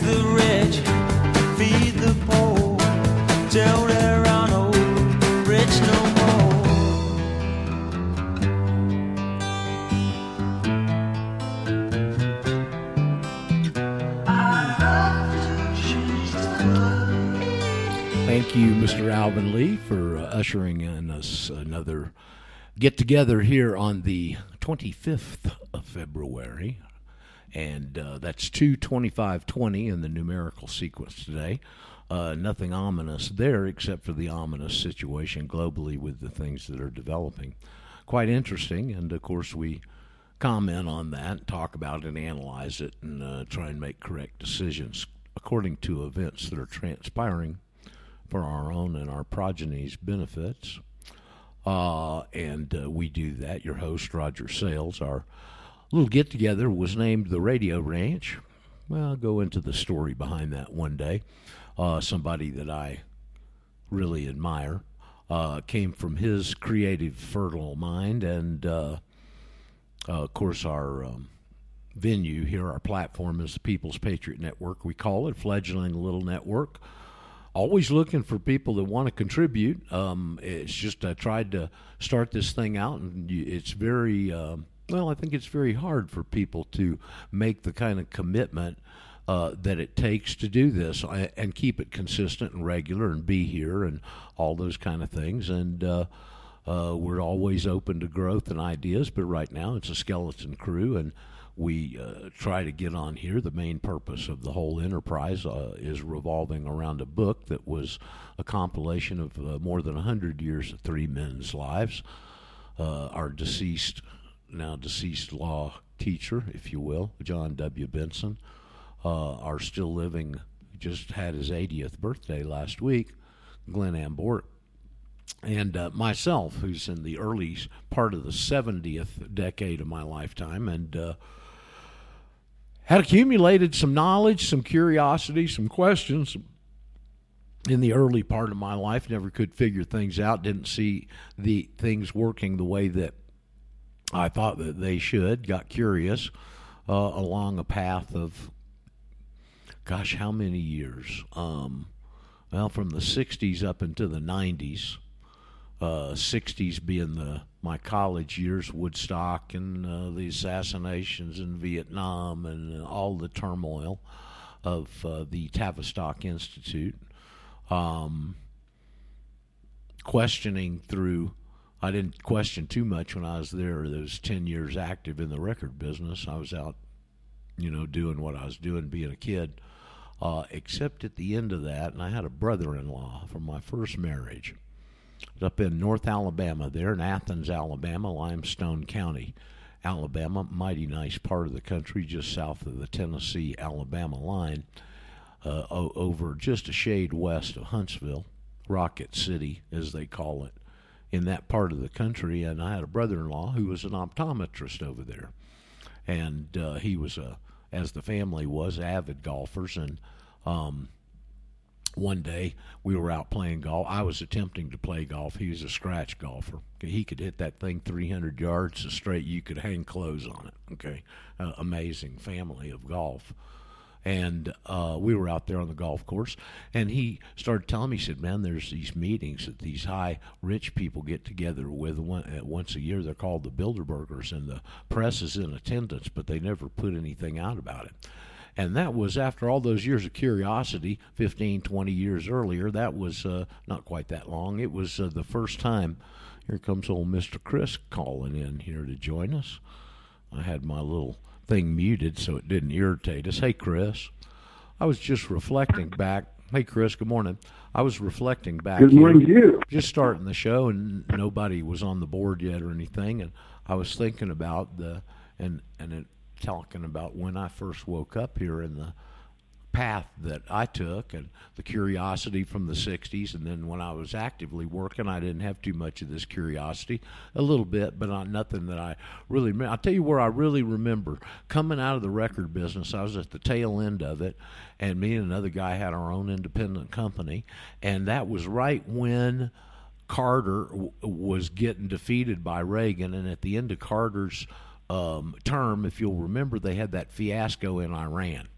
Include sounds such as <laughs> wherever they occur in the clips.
The rich, feed the poor, rich no more. Thank you, Mr. Alvin Lee, for uh, ushering in us another get together here on the 25th of February. And uh, that's 22520 in the numerical sequence today. Uh, nothing ominous there except for the ominous situation globally with the things that are developing. Quite interesting. And of course, we comment on that, talk about it, analyze it, and uh, try and make correct decisions according to events that are transpiring for our own and our progeny's benefits. Uh, and uh, we do that. Your host, Roger Sales, our little get together was named the Radio Ranch. Well, I'll go into the story behind that one day. Uh, somebody that I really admire uh, came from his creative, fertile mind, and uh, uh, of course, our um, venue here, our platform is the People's Patriot Network. We call it fledgling little network always looking for people that want to contribute. Um, it's just I tried to start this thing out, and it's very um well. I think it's very hard for people to make the kind of commitment uh, that it takes to do this and keep it consistent and regular and be here and all those kind of things. And uh, uh, we're always open to growth and ideas, but right now it's a skeleton crew and we uh, try to get on here. The main purpose of the whole enterprise uh, is revolving around a book that was a compilation of uh, more than 100 years of three men's lives. Uh, our deceased, now deceased law teacher, if you will, John W. Benson, uh, our still living, just had his 80th birthday last week, Glenn Ambort, and uh, myself, who's in the early part of the 70th decade of my lifetime, and uh, had accumulated some knowledge, some curiosity, some questions in the early part of my life. Never could figure things out. Didn't see the things working the way that I thought that they should. Got curious uh, along a path of, gosh, how many years? Um, well, from the 60s up into the 90s uh, 60s being the my college years, Woodstock and uh, the assassinations in Vietnam and uh, all the turmoil of uh, the Tavistock Institute. Um, questioning through, I didn't question too much when I was there. Those 10 years active in the record business. I was out, you know, doing what I was doing, being a kid. Uh, except at the end of that, and I had a brother in law from my first marriage up in North Alabama, there in Athens, Alabama, Limestone County, Alabama, mighty nice part of the country, just south of the Tennessee Alabama line, uh, over just a shade west of Huntsville, Rocket City, as they call it, in that part of the country. And I had a brother in law who was an optometrist over there. And uh, he was, a, as the family was, avid golfers. And um, one day we were out playing golf. I was attempting to play golf. He was a scratch golfer. He could hit that thing 300 yards straight you could hang clothes on it. Okay, uh, amazing family of golf. And uh, we were out there on the golf course, and he started telling me, he said, "Man, there's these meetings that these high rich people get together with one, once a year. They're called the Bilderbergers, and the press is in attendance, but they never put anything out about it." And that was after all those years of curiosity, 15, 20 years earlier. That was uh, not quite that long. It was uh, the first time. Here comes old Mr. Chris calling in here to join us. I had my little thing muted so it didn't irritate us. Hey, Chris. I was just reflecting back. Hey, Chris, good morning. I was reflecting back. Good morning here, to you. Just starting the show, and nobody was on the board yet or anything. And I was thinking about the and and it, talking about when I first woke up here in the path that I took and the curiosity from the 60s. And then when I was actively working, I didn't have too much of this curiosity, a little bit, but not nothing that I really. I'll tell you where I really remember coming out of the record business. I was at the tail end of it, and me and another guy had our own independent company, and that was right when. Carter w- was getting defeated by Reagan, and at the end of Carter's um, term, if you'll remember, they had that fiasco in Iran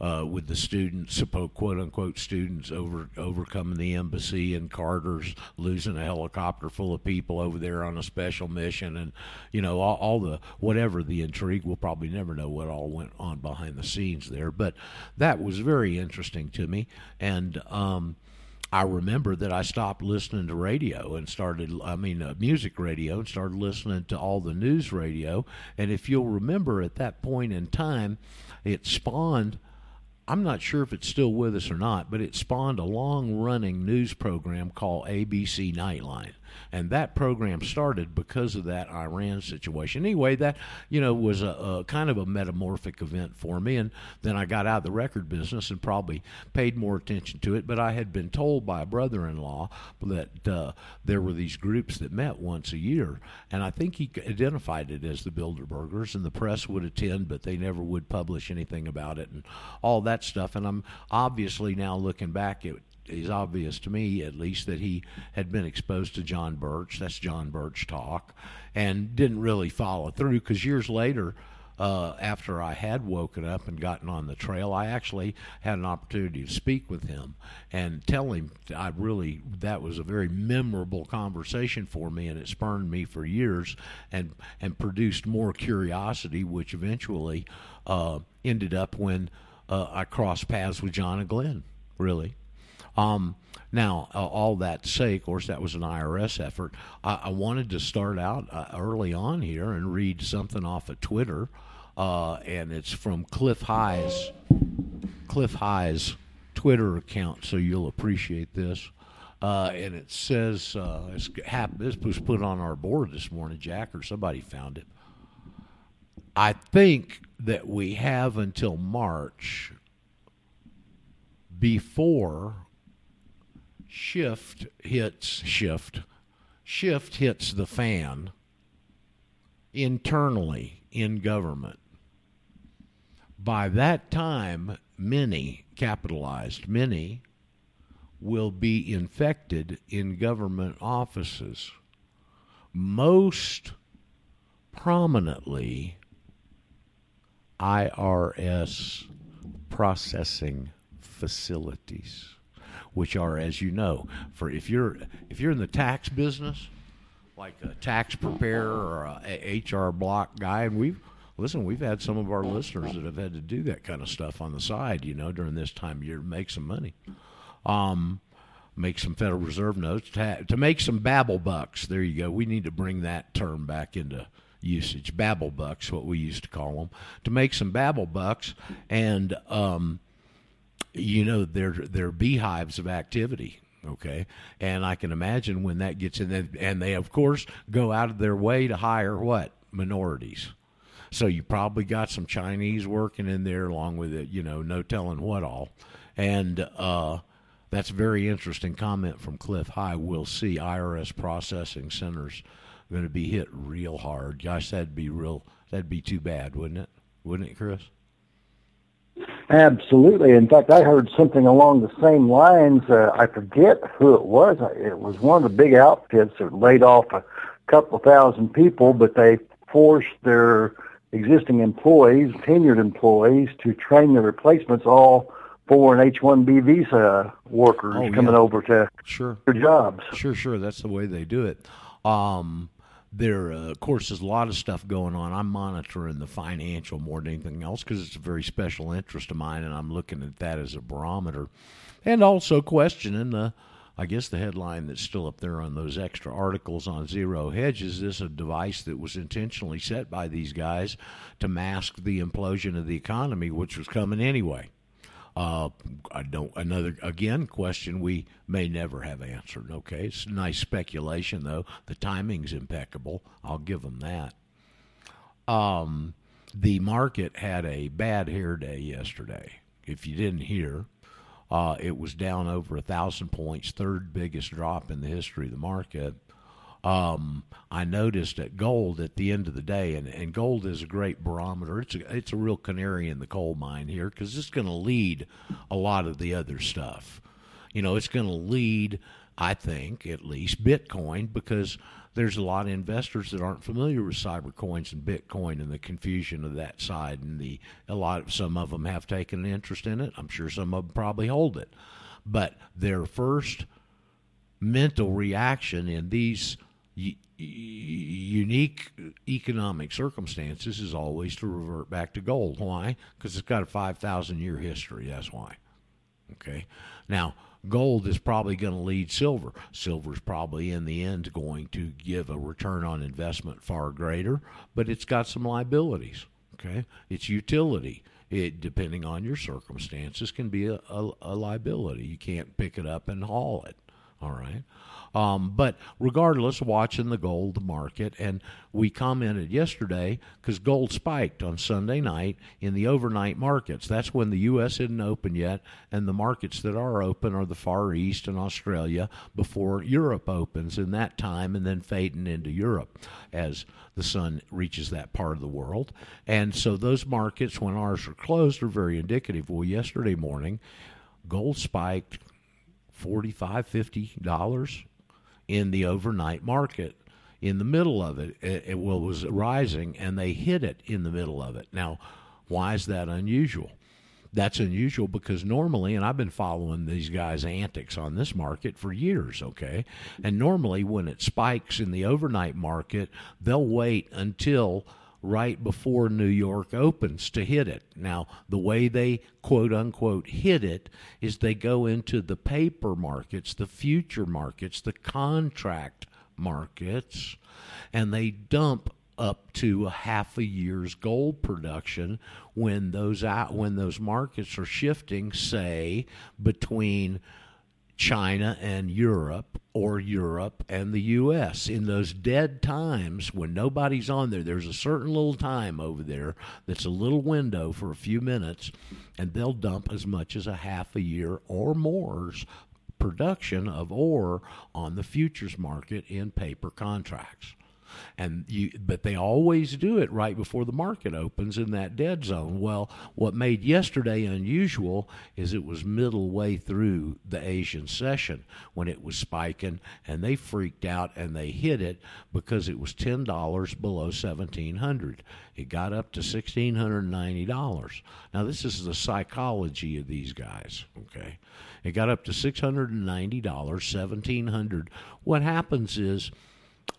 uh, with the students, quote unquote students, over overcoming the embassy and Carter's losing a helicopter full of people over there on a special mission, and you know all, all the whatever the intrigue. We'll probably never know what all went on behind the scenes there, but that was very interesting to me, and. Um, I remember that I stopped listening to radio and started, I mean, uh, music radio and started listening to all the news radio. And if you'll remember at that point in time, it spawned I'm not sure if it's still with us or not, but it spawned a long running news program called ABC Nightline and that program started because of that Iran situation. Anyway, that you know was a, a, kind of a metamorphic event for me, and then I got out of the record business and probably paid more attention to it. But I had been told by a brother-in-law that uh, there were these groups that met once a year, and I think he identified it as the Bilderbergers, and the press would attend, but they never would publish anything about it and all that stuff. And I'm obviously now looking back at is obvious to me, at least, that he had been exposed to John Birch. That's John Birch talk, and didn't really follow through because years later. Uh, after I had woken up and gotten on the trail, I actually had an opportunity to speak with him and tell him I really that was a very memorable conversation for me, and it spurned me for years and and produced more curiosity, which eventually uh, ended up when uh, I crossed paths with John and Glenn. Really. Um, now, uh, all that say, of course, that was an IRS effort. I, I wanted to start out uh, early on here and read something off of Twitter, uh, and it's from Cliff High's Cliff High's Twitter account, so you'll appreciate this. Uh, and it says uh, this was put on our board this morning, Jack, or somebody found it. I think that we have until March before shift hits shift, shift hits the fan internally in government. By that time, many, capitalized, many, will be infected in government offices. Most prominently, IRS processing facilities which are, as you know, for if you're if you're in the tax business, like a tax preparer or a HR block guy, and we've listen, we've had some of our listeners that have had to do that kind of stuff on the side, you know, during this time of year to make some money. Um, make some Federal Reserve notes to, to make some babble bucks. There you go. We need to bring that term back into usage. Babble bucks, what we used to call them, to make some babble bucks and um, you know they're they're beehives of activity okay? And i can imagine when that gets in there and they of course go out of their way to hire what? Minorities. So you probably got some chinese working in there along with it you know no telling what all. And uh that's a very interesting comment from cliff high. We'll see. Irs processing centers going to be hit real hard. Gosh that'd be real that'd be too bad wouldn't it? Wouldn't it chris Absolutely. In fact, I heard something along the same lines. Uh, I forget who it was. It was one of the big outfits that laid off a couple thousand people, but they forced their existing employees, tenured employees, to train the replacements all for an H-1B visa workers oh, coming yeah. over to sure. their jobs. Sure, sure. That's the way they do it. Um, there, uh, of course, there's a lot of stuff going on. I'm monitoring the financial more than anything else because it's a very special interest of mine, and I'm looking at that as a barometer, and also questioning the. I guess the headline that's still up there on those extra articles on zero hedge is this a device that was intentionally set by these guys to mask the implosion of the economy, which was coming anyway? Uh, I don't. Another again question we may never have answered. Okay, it's nice speculation though. The timing's impeccable. I'll give them that. Um, the market had a bad hair day yesterday. If you didn't hear, uh, it was down over a thousand points, third biggest drop in the history of the market um, I noticed at gold at the end of the day, and, and gold is a great barometer. It's a, it's a real canary in the coal mine here because it's going to lead a lot of the other stuff. You know, it's going to lead, I think, at least Bitcoin because there's a lot of investors that aren't familiar with cyber coins and Bitcoin and the confusion of that side, and the a lot of some of them have taken an interest in it. I'm sure some of them probably hold it, but their first mental reaction in these unique economic circumstances is always to revert back to gold. Why? Because it's got a 5,000 year history. That's why. Okay. Now, gold is probably going to lead silver. Silver is probably in the end going to give a return on investment far greater, but it's got some liabilities. Okay, its utility, it depending on your circumstances, can be a, a, a liability. You can't pick it up and haul it. All right. Um, but regardless, watching the gold market, and we commented yesterday because gold spiked on Sunday night in the overnight markets. That's when the U.S. isn't open yet, and the markets that are open are the Far East and Australia before Europe opens in that time, and then fading into Europe as the sun reaches that part of the world. And so those markets, when ours are closed, are very indicative. Well, yesterday morning, gold spiked 45 50 dollars in the overnight market in the middle of it. It, it was rising, and they hit it in the middle of it. Now, why is that unusual? That's unusual because normally, and I've been following these guys' antics on this market for years, okay? And normally, when it spikes in the overnight market, they'll wait until right before New York opens to hit it. Now, the way they quote unquote hit it is they go into the paper markets, the future markets, the contract markets, and they dump up to a half a year's gold production when those out when those markets are shifting say between China and Europe or Europe and the U.S. In those dead times when nobody's on there, there's a certain little time over there that's a little window for a few minutes, and they'll dump as much as a half a year or more's production of ore on the futures market in paper contracts and you but they always do it right before the market opens in that dead zone. Well what made yesterday unusual is it was middle way through the asian session when it was spiking and they freaked out and they hit it because it was $10 below 1700 it got up to $1690 now this is the psychology of these guys okay? It got up to $690 1700 what happens is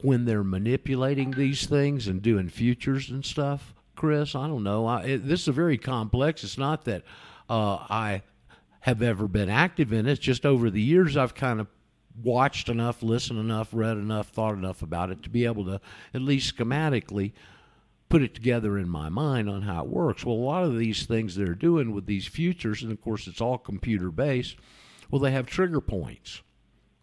when they're manipulating these things and doing futures and stuff, Chris, I don't know. I, it, this is very complex. It's not that uh, I have ever been active in it. It's just over the years I've kind of watched enough, listened enough, read enough, thought enough about it to be able to at least schematically put it together in my mind on how it works. Well, a lot of these things they're doing with these futures, and of course it's all computer based, well, they have trigger points.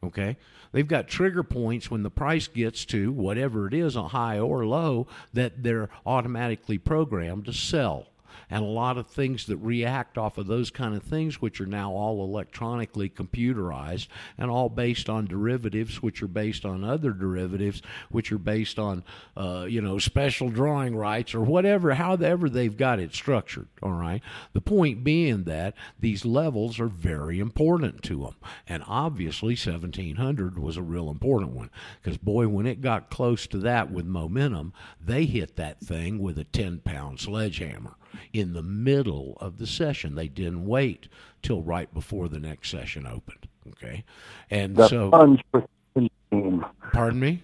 Okay? They've got trigger points when the price gets to whatever it is, a high or low, that they're automatically programmed to sell and a lot of things that react off of those kind of things, which are now all electronically computerized and all based on derivatives, which are based on other derivatives, which are based on, uh, you know, special drawing rights or whatever, however they've got it structured. All right. The point being that these levels are very important to them. And obviously, 1700 was a real important one because, boy, when it got close to that with momentum, they hit that thing with a 10 pound sledgehammer in the middle of the session. They didn't wait till right before the next session opened. Okay, and the so plunge protection team. Pardon me.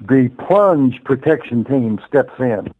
The plunge protection team steps in.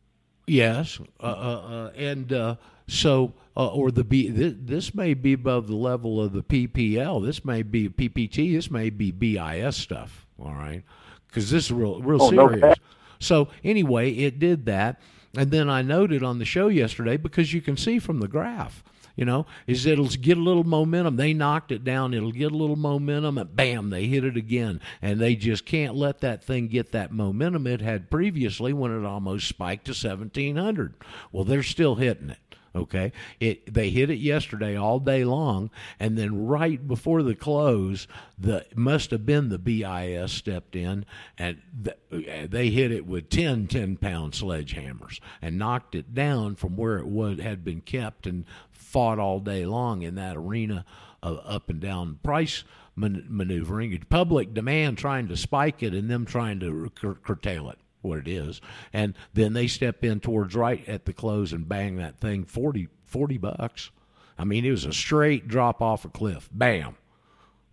Yes, uh, uh, uh, and uh, so uh, or the B. This, this, may be above the level of the PPL. This may be PPT. This may be BIS stuff. All right, because this is real, real oh, serious. No so anyway, it did that, and then I noted on the show yesterday because you can see from the graph, you know, is it'll get a little momentum. They knocked it down. It'll get a little momentum, and bam, they hit it again. And they just can't let that thing get that momentum it had previously when it almost spiked to 1700. Well, they're still hitting it. Okay, it they hit it yesterday all day long, and then right before the close, the must have been the BIS stepped in and the, uh, they hit it with 10 10 pound sledgehammers and knocked it down from where it would had been kept and fought all day long in that arena of up and down price man- maneuvering, public demand trying to spike it, and them trying to cur- curtail it. What it is, and then they step in towards right at the close and bang that thing 40, 40 bucks. I mean, it was a straight drop off a cliff. Bam.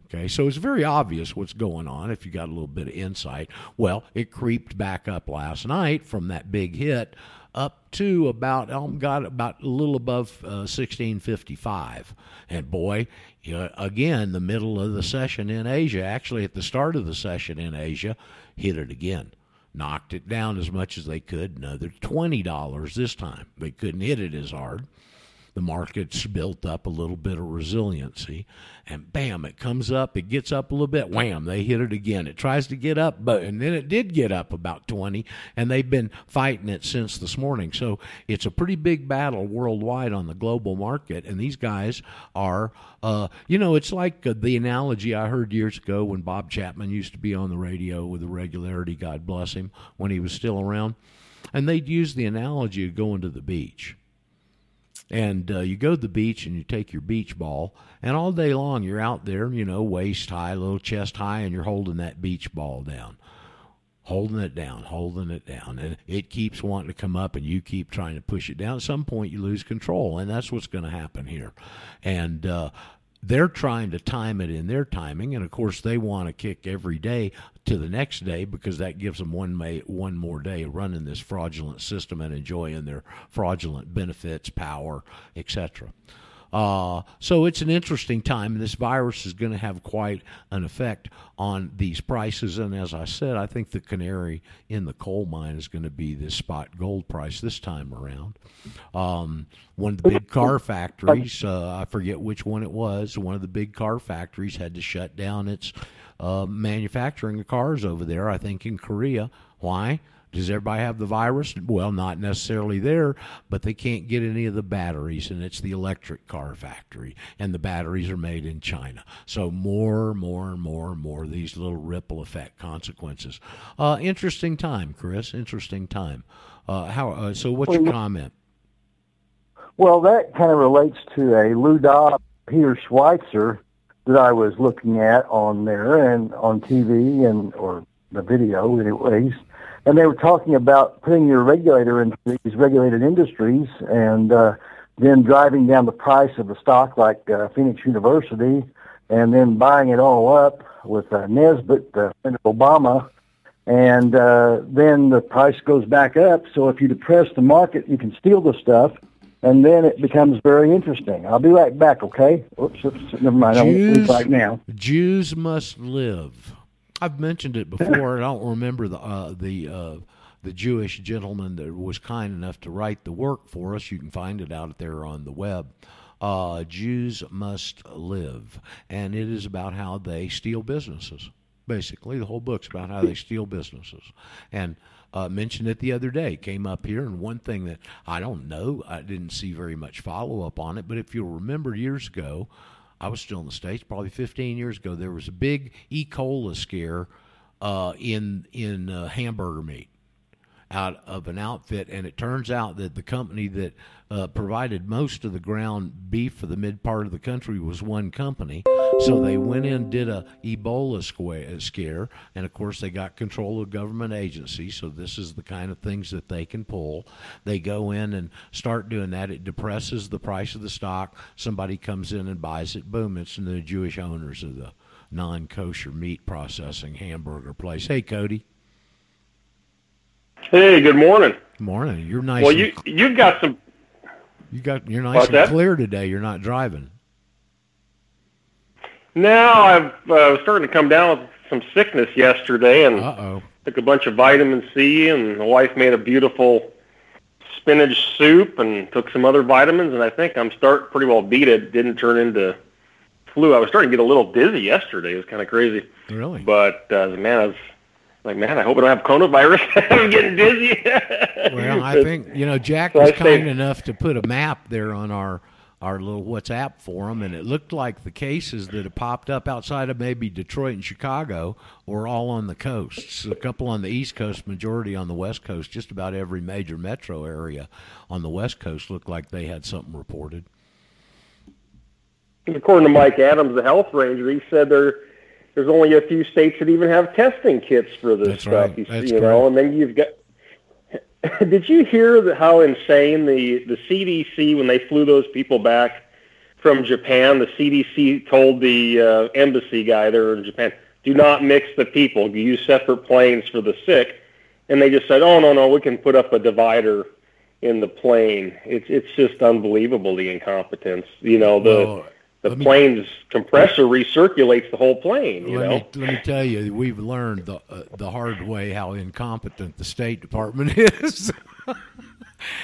Okay, so it's very obvious what's going on if you got a little bit of insight. Well, it creeped back up last night from that big hit up to about um, got about a little above uh, 1655 and boy you know, again the middle of the session in asia actually at the start of the session in asia hit it again knocked it down as much as they could another $20 this time. They couldn't hit it as hard the market's built up a little bit of resiliency, and bam, it comes up, it gets up a little bit, wham, they hit it again. It tries to get up, but and then it did get up about 20, and they've been fighting it since this morning. So it's a pretty big battle worldwide on the global market, and these guys are, uh, you know, it's like uh, the analogy I heard years ago when Bob Chapman used to be on the radio with a regularity, God bless him, when he was still around. And they'd use the analogy of going to the beach and uh, you go to the beach and you take your beach ball, and all day long you're out there, you know, waist high, little chest high, and you're holding that beach ball down, holding it down, holding it down, and it keeps wanting to come up, and you keep trying to push it down. At some point, you lose control, and that's what's going to happen here. And uh, they're trying to time it in their timing, and of course they want to kick every day to the next day because that gives them one may, one more day running this fraudulent system and enjoying their fraudulent benefits, power, etc. Uh, so it's an interesting time. This virus is going to have quite an effect on these prices. And as I said, I think the canary in the coal mine is going to be this spot gold price this time around. Um, one of the big car factories, uh, I forget which one it was, one of the big car factories had to shut down its uh, manufacturing of cars over there, I think in Korea. Why? Does everybody have the virus? Well, not necessarily there, but they can't get any of the batteries, and it's the electric car factory, and the batteries are made in China. So more, more, and more, and more these little ripple effect consequences. Uh, interesting time, Chris. Interesting time. Uh, how? Uh, so, what's your comment? Well, that kind of relates to a Lou Dobbs Peter Schweizer that I was looking at on there and on TV and or the video anyways and they were talking about putting your regulator into these regulated industries and uh, then driving down the price of the stock like uh, Phoenix University and then buying it all up with uh, Nesbitt, uh, Obama, and uh, then the price goes back up. So if you depress the market, you can steal the stuff, and then it becomes very interesting. I'll be right back, okay? Oops, oops never mind. Jews, I won't leave right now. Jews must live. I've mentioned it before. I don't remember the uh, the uh, the Jewish gentleman that was kind enough to write the work for us. You can find it out there on the web. Uh, Jews must live, and it is about how they steal businesses. Basically, the whole book's about how they steal businesses. And uh, mentioned it the other day. Came up here, and one thing that I don't know, I didn't see very much follow up on it. But if you'll remember years ago, I was still in the States, probably 15 years ago, there was a big E. coli scare uh, in, in uh, hamburger meat out of an outfit, and it turns out that the company that uh, provided most of the ground beef for the mid part of the country was one company. So they went in, did a Ebola uh, scare, and of course they got control of government agencies. So this is the kind of things that they can pull. They go in and start doing that. It depresses the price of the stock. Somebody comes in and buys it. Boom! It's in the Jewish owners of the non-kosher meat processing hamburger place. Hey, Cody. Hey, good morning. Morning. You're nice. Well, you you've got some. You got you're nice and that? clear today. You're not driving. Now I've uh, was starting to come down with some sickness yesterday, and Uh-oh. took a bunch of vitamin C, and the wife made a beautiful spinach soup, and took some other vitamins, and I think I'm start pretty well beat it. Didn't turn into flu. I was starting to get a little dizzy yesterday. It was kind of crazy. Really? But uh, the man, I was like, man, I hope I don't have coronavirus. <laughs> I'm getting dizzy. <laughs> well, I think you know Jack so was kind enough to put a map there on our our little WhatsApp forum, and it looked like the cases that had popped up outside of maybe Detroit and Chicago were all on the coasts. A couple on the East Coast, majority on the West Coast. Just about every major metro area on the West Coast looked like they had something reported. according to Mike Adams, the health ranger, he said there there's only a few states that even have testing kits for this That's stuff. right. You, That's you know, and then you've got. <laughs> Did you hear that how insane the the CDC when they flew those people back from Japan? The CDC told the uh, embassy guy there in Japan, "Do not mix the people. Use separate planes for the sick." And they just said, "Oh no, no, we can put up a divider in the plane." It's it's just unbelievable the incompetence. You know the. Well, the me- plane's compressor recirculates the whole plane. You let know, me let me tell you, we've learned the uh, the hard way how incompetent the State Department <laughs> is.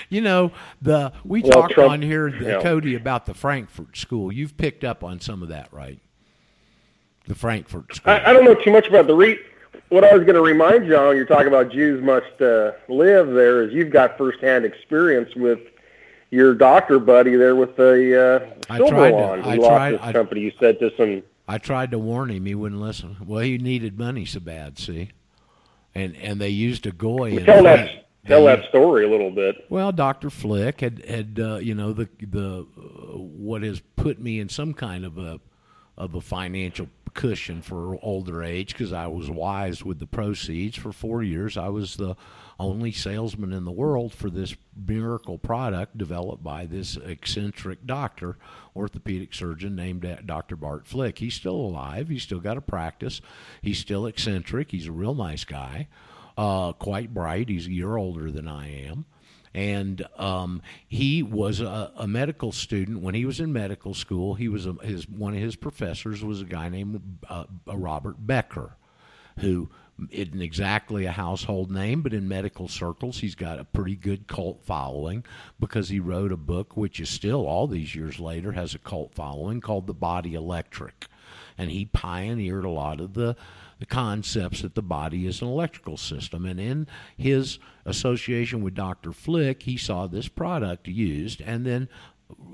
you know, the we Well, talked Trump- on here, the, yeah. Cody, about the Frankfurt School. You've picked up on some of that, right? The Frankfurt School. I, I don't know too much about the re. What I was going to remind you on, you're talking about Jews must uh, live. There is you've got firsthand experience with your doctor buddy there with the uh, I silver tried to- wand. I lost tried- his I- company. You said to some. I tried to warn him; he wouldn't listen. Well, he needed money so bad, see, and and they used a goy. in Tell that tell that story a little bit. Well, Doctor Flick had had uh, you know the the uh, what has put me in some kind of a of a financial cushion for older age because I was wise with the proceeds. For four years, I was the only salesman in the world for this miracle product developed by this eccentric doctor, orthopedic surgeon named Dr. Bart Flick. He's still alive. He's still got a practice. He's still eccentric. He's a real nice guy, uh, quite bright. He's a year older than I am and um, he was a, a medical student when he was in medical school. He was a, his one of his professors was a guy named uh, Robert Becker, who isn't exactly a household name, but in medical circles he's got a pretty good cult following because he wrote a book which is still all these years later has a cult following called The Body Electric, and he pioneered a lot of the the concepts that the body is an electrical system. And in his association with Dr. Flick, he saw this product used, and then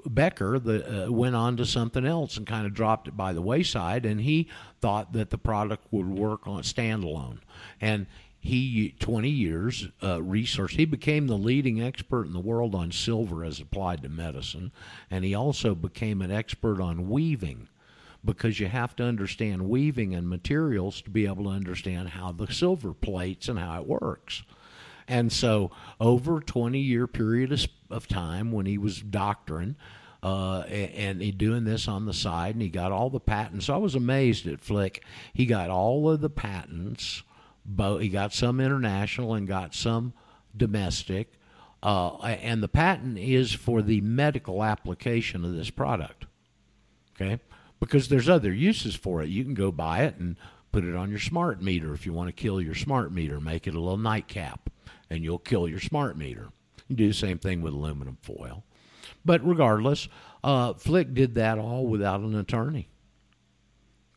Becker the, uh, went on to something else and kind of dropped it by the wayside, and he thought that the product would work on standalone. And he 20 years uh, research he became the leading expert in the world on silver as applied to medicine and he also became an expert on weaving because you have to understand weaving and materials to be able to understand how the silver plates and how it works. And so, over a 20 year period of, of time when he was doctoring, uh, and he doing this on the side, and he got all the patents. I was amazed at Flick. He got all of the patents. Both he got some international and got some domestic. Uh, and the patent is for the medical application of this product okay? Because there's other uses for it. You can go buy it and put it on your smart meter if you want to kill your smart meter. Make it a little nightcap, and you'll kill your smart meter. You do the same thing with aluminum foil. But regardless, uh, Flick did that all without an attorney.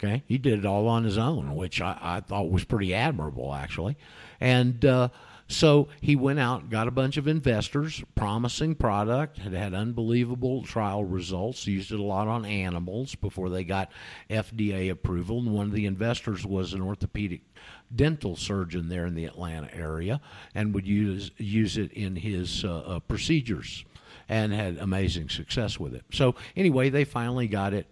Okay, he did it all on his own, which I, I thought was pretty admirable, actually. And uh, so he went out, got a bunch of investors, promising product, had had unbelievable trial results, used it a lot on animals before they got FDA approval. And one of the investors was an orthopedic dental surgeon there in the Atlanta area and would use, use it in his uh, uh, procedures and had amazing success with it. So, anyway, they finally got it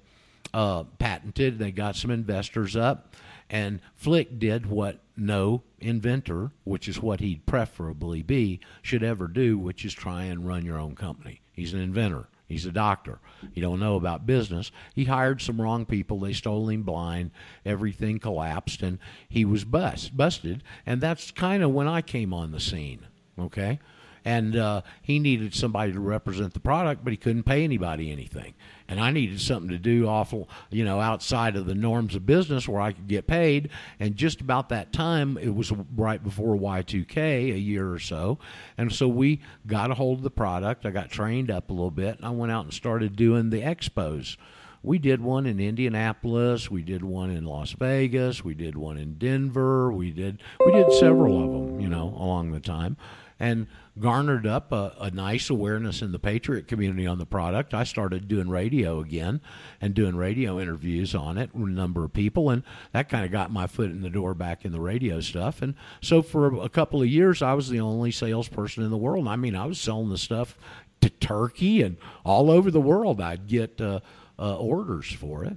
uh, patented. They got some investors up, and Flick did what no inventor, which is what he'd preferably be, should ever do, which is try and run your own company. He's an inventor. He's a doctor. He don't know about business. He hired some wrong people. They stole him blind. Everything collapsed, and he was bust, busted. And that's kind of when I came on the scene. Okay, and uh, he needed somebody to represent the product, but he couldn't pay anybody anything. And I needed something to do awful, you know, outside of the norms of business where I could get paid. And just about that time, it was right before Y2K, a year or so. And so we got a hold of the product. I got trained up a little bit, and I went out and started doing the expos. We did one in Indianapolis. We did one in Las Vegas. We did one in Denver. We did we did several of them, you know, along the time, and garnered up a, a nice awareness in the Patriot community on the product. I started doing radio again and doing radio interviews on it with a number of people, and that kind of got my foot in the door back in the radio stuff. And so for a couple of years, I was the only salesperson in the world. I mean, I was selling the stuff to Turkey and all over the world. I'd get uh, uh, orders for it.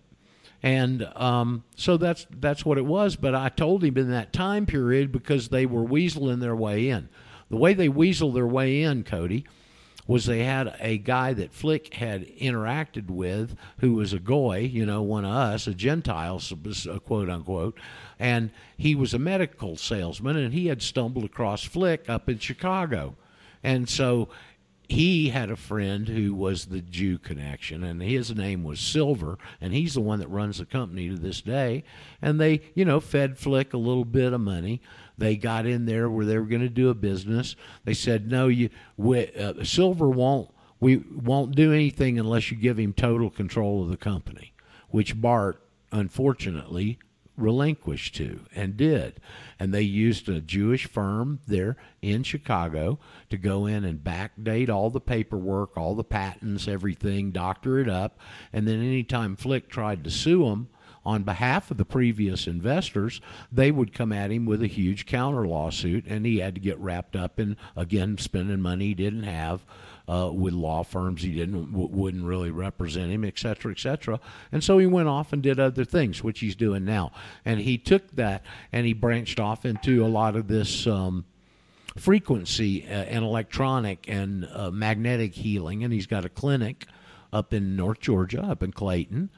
And um, so that's that's what it was. But I told him in that time period because they were weaseling their way in. The way they weasel their way in, Cody, was they had a guy that Flick had interacted with who was a goy, you know, one of us, a Gentile, uh, quote unquote, and he was a medical salesman, and he had stumbled across Flick up in Chicago, and so he had a friend who was the Jew connection, and his name was Silver, and he's the one that runs the company to this day. And they, you know, fed Flick a little bit of money. They got in there where they were going to do a business. They said, "No, you, we, uh, Silver won't. We won't do anything unless you give him total control of the company," which Bart, unfortunately, relinquished to and did. And they used a Jewish firm there in Chicago to go in and backdate all the paperwork, all the patents, everything, doctor it up. And then anytime Flick tried to sue them, on behalf of the previous investors, they would come at him with a huge counter lawsuit, and he had to get wrapped up in again spending money he didn't have uh, with law firms he didn't w- wouldn't really represent him, et cetera, et cetera. And so he went off and did other things, which he's doing now. And he took that and he branched off into a lot of this. Um, frequency uh, and electronic and uh, magnetic healing, and he's got a clinic up in North Georgia, up in Clayton,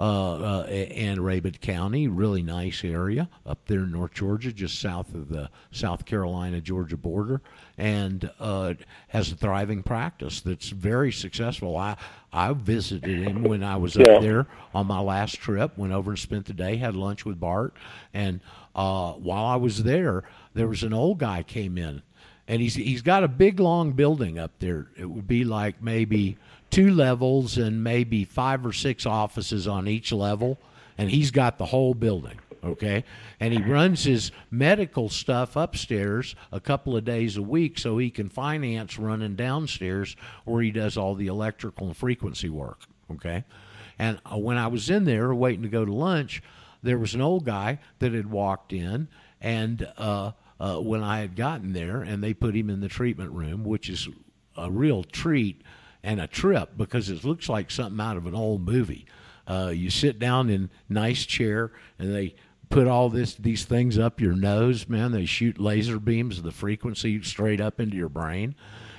uh, uh, and Rabun County, really nice area up there in North Georgia, just south of the South Carolina Georgia border, and uh, has a thriving practice that's very successful. I I visited him when I was up there on my last trip. Went over and spent the day, had lunch with Bart, and uh, while I was there, there was an old guy came in, and he's he's got a big long building up there. It would be like maybe two levels and maybe five or six offices on each level, and he's got the whole building. Okay, and he runs his medical stuff upstairs a couple of days a week so he can finance running downstairs where he does all the electrical and frequency work. Okay, and uh, when I was in there waiting to go to lunch, there was an old guy that had walked in and. Uh, uh, when I had gotten there, and they put him in the treatment room, which is a real treat and a trip because it looks like something out of an old movie. Uh, you sit down in nice chair and they put all this these things up your nose, man. They shoot laser beams of the frequency straight up into your brain,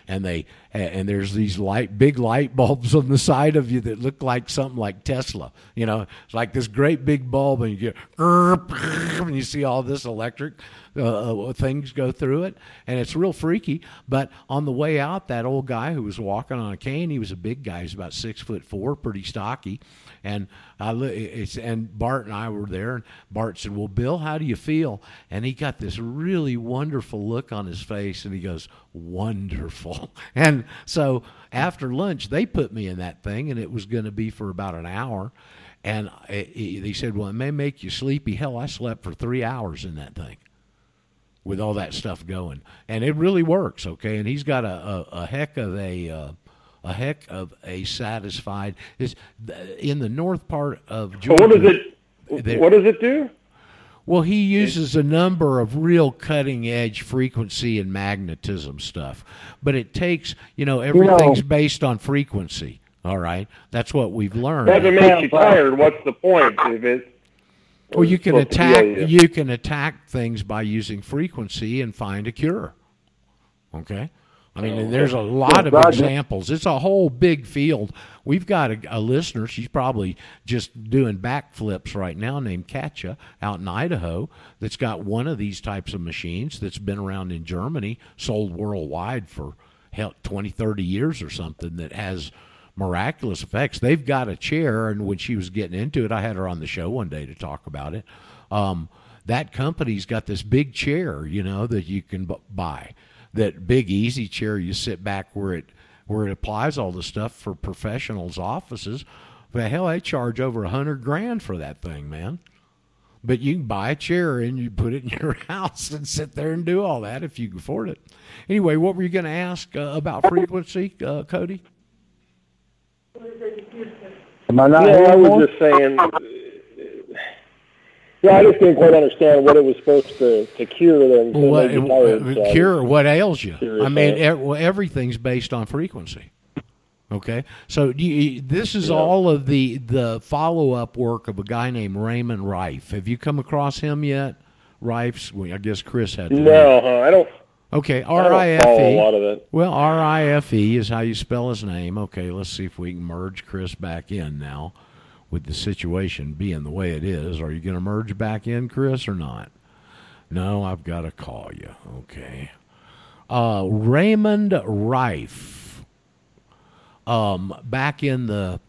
and they and there's these light big light bulbs <laughs> on the side of you that look like something like Tesla. You know, it's like this great big bulb, and you get <laughs> and you see all this electric uh, uh, things go through it, and it's real freaky. But on the way out, that old guy who was walking on a cane, he was a big guy. He's about six foot four, pretty stocky, and I it's, and Bart and I were there, and Bart said, "Well, Bill, how do you feel?" And he got this really wonderful look on his face, and he goes, "Wonderful." <laughs> And so after lunch, they put me in that thing, and it was going to be for about an hour. And he said, "Well, it may make you sleepy." Hell, I slept for three hours in that thing with all that stuff going, and it really works. Okay, and he's got a, a, a heck of a uh, a heck of a satisfied. Is in the north part of Georgia. what does it? What does it do? Well, he uses a number of real cutting edge frequency and magnetism stuff, but it takes you know everything's you know, based on frequency. All right, that's what we've learned. If it makes you tired, what's the point? If it well, you can attack you can attack things by using frequency and find a cure. Okay. I mean, oh, there's a lot of examples. It's a whole big field. We've got a, a, listener. She's probably just doing backflips right now, named Katja, out in Idaho, that's got one of these types of machines that's been around in Germany, sold worldwide for hell, 20, 30 years or something, that has miraculous effects. They've got a chair, and when she was getting into it, I had her on the show one day to talk about it. Um, that company's got this big chair, you know, that you can b- buy. That big easy chair you sit back where it where it applies all the stuff for professionals' offices. But hell, they charge over a hundred grand for that thing, man. But you can buy a chair and you put it in <laughs> your house and sit there and do all that if you can afford it. Anyway, what were you going to ask uh, about frequency, uh, Cody? Am I not? No, I was just saying. Uh, yeah, I just didn't quite understand what it was supposed to, to cure them. what, tired, so cure what ails you? I mean, everything's based on frequency. Okay, so you, this is Yeah. all of the the follow up work of a guy named Raymond Rife. Have you come across him yet? Rife's. Well, I guess Chris had. To No, huh? I don't. Okay, R I F a E. lot of it. Well, R I F E is how you spell his name. Okay, let's see if we can merge Chris back in now with the situation being the way it is. Are you going to merge back in, Chris, or not? No, I've got to call you. Okay. Uh, Raymond Rife. Um, back in the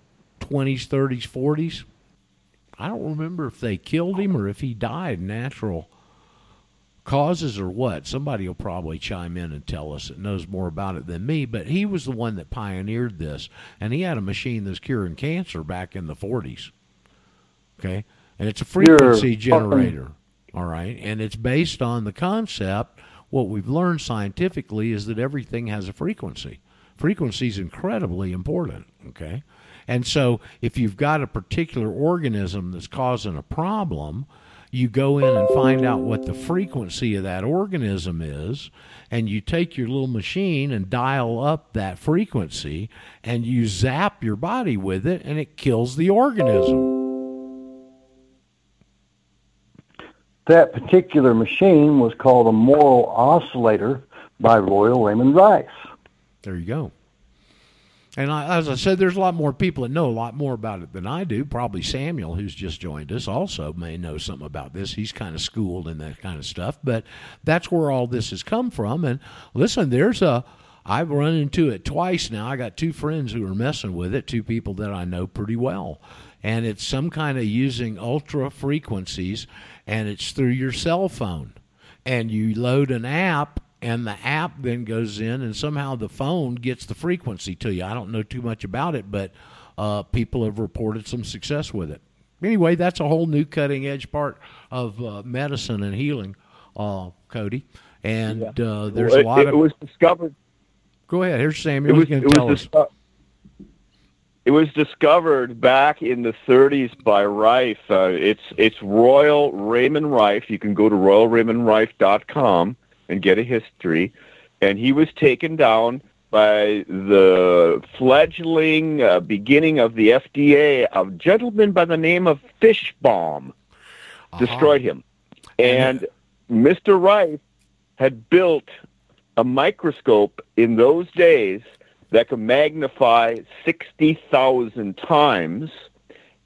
20s, 30s, 40s. I don't remember if they killed him or if he died natural causes or what. Somebody will probably chime in and tell us that knows more about it than me. But he was the one that pioneered this, and he had a machine that's curing cancer back in the 40s. Okay, and it's a frequency generator. All right, and it's based on the concept. What we've learned scientifically is that everything has a frequency. Frequency is incredibly important. Okay. And so, if you've got a particular organism that's causing a problem, you go in and find out what the frequency of that organism is, and you take your little machine and dial up that frequency, and you zap your body with it, and it kills the organism. That particular machine was called a moral oscillator by Royal Raymond Rife. There you go. And I, as I said, there's a lot more people that know a lot more about it than I do. Probably Samuel, who's just joined us, also may know something about this. He's kind of schooled in that kind of stuff. But that's where all this has come from. And listen, there's a. I've run into it twice now. I got two friends who are messing with it, two people that I know pretty well. And it's some kind of using ultra frequencies, and it's through your cell phone. And you load an app and the app then goes in and somehow the phone gets the frequency to you. I don't know too much about it, but uh, people have reported some success with it. Anyway, that's a whole new cutting edge part of uh, medicine and healing, uh, Cody. And uh, there's Well, a lot it, of. it was discovered. go ahead. Here's It Samuel. was, it to tell was us. disco- it was discovered back in the 30s by Rife. Uh, it's it's Royal Raymond Rife. You can go to royalraymondrife.com and get a history. And he was taken down by the fledgling uh, beginning of the FDA. A gentleman by the name of Fishbaum destroyed him. And Mr. Rife had built a microscope in those days that could magnify 60,000 times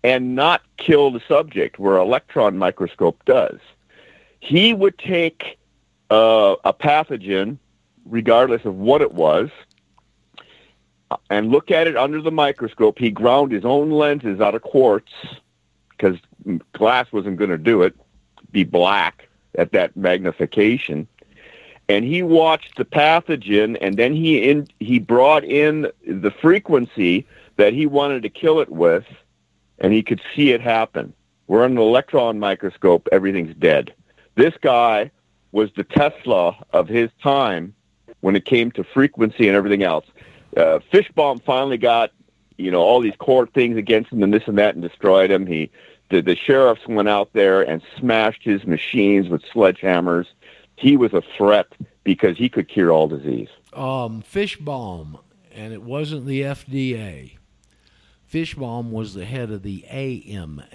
and not kill the subject, where electron microscope does. He would take uh, a pathogen, regardless of what it was, and look at it under the microscope. He ground his own lenses out of quartz because glass wasn't going to do it, be black at that magnification. And he watched the pathogen and then he in he brought in the frequency that he wanted to kill it with and he could see it happen. We're on an electron microscope everything's dead. This guy was the tesla of his time when it came to frequency and everything else uh, fishbaum finally got you know all these court things against him and this and that and destroyed him he the, the sheriffs went out there and smashed his machines with sledgehammers he was a threat because he could cure all disease. um, Fishbaum, and it wasn't the FDA. Fishbaum was the head of the AMA,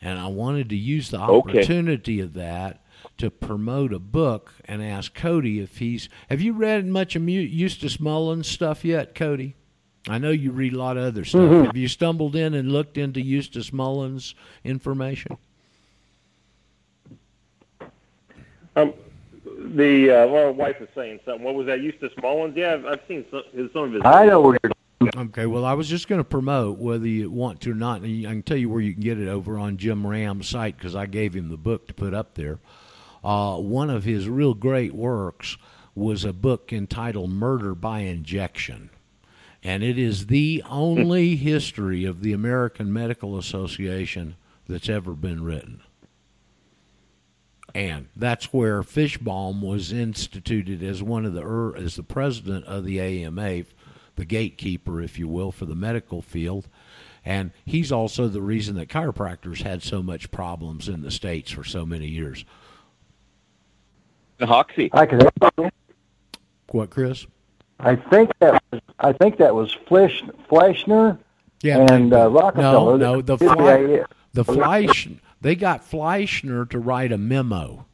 and I wanted to use the Okay. opportunity of that to promote a book and ask Cody if he's. Have you read much of Eustace Mullins stuff yet, Cody? I know you read a lot of other stuff. Have you stumbled in and looked into Eustace Mullins information? Um, the uh, well, wife was saying something. What was that? Eustace Mullins? Yeah, I've, I've seen some, some of his. I know where you're Okay, well, I was just going to promote whether you want to or not. And I can tell you where you can get it over on Jim Ram's site because I gave him the book to put up there. Uh, one of his real great works was a book entitled Murder by Injection. And it is the only <laughs> history of the American Medical Association that's ever been written. And that's where Fishbaum was instituted as one of the er, as the president of the AMA, the gatekeeper, if you will, for the medical field. And he's also the reason that chiropractors had so much problems in the states for so many years. Hoxsey. I could. What, Chris? I think that I think that was Flesh, Fleischner Yeah, and uh, Rockefeller. No, no, the Yeah, Fly, the Fleisch, they got Fleischner to write a memo,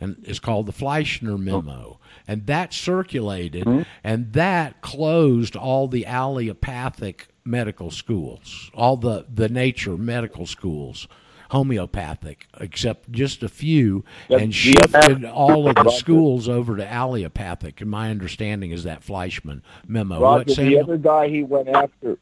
and it's called the Fleischner memo, and that circulated, and that closed all the allopathic medical schools, all the the nature medical schools. Homeopathic, except just a few, and the- shifted all of the schools over to allopathic. And my understanding is that Fleischman memo. What, Roger, the other guy he went after,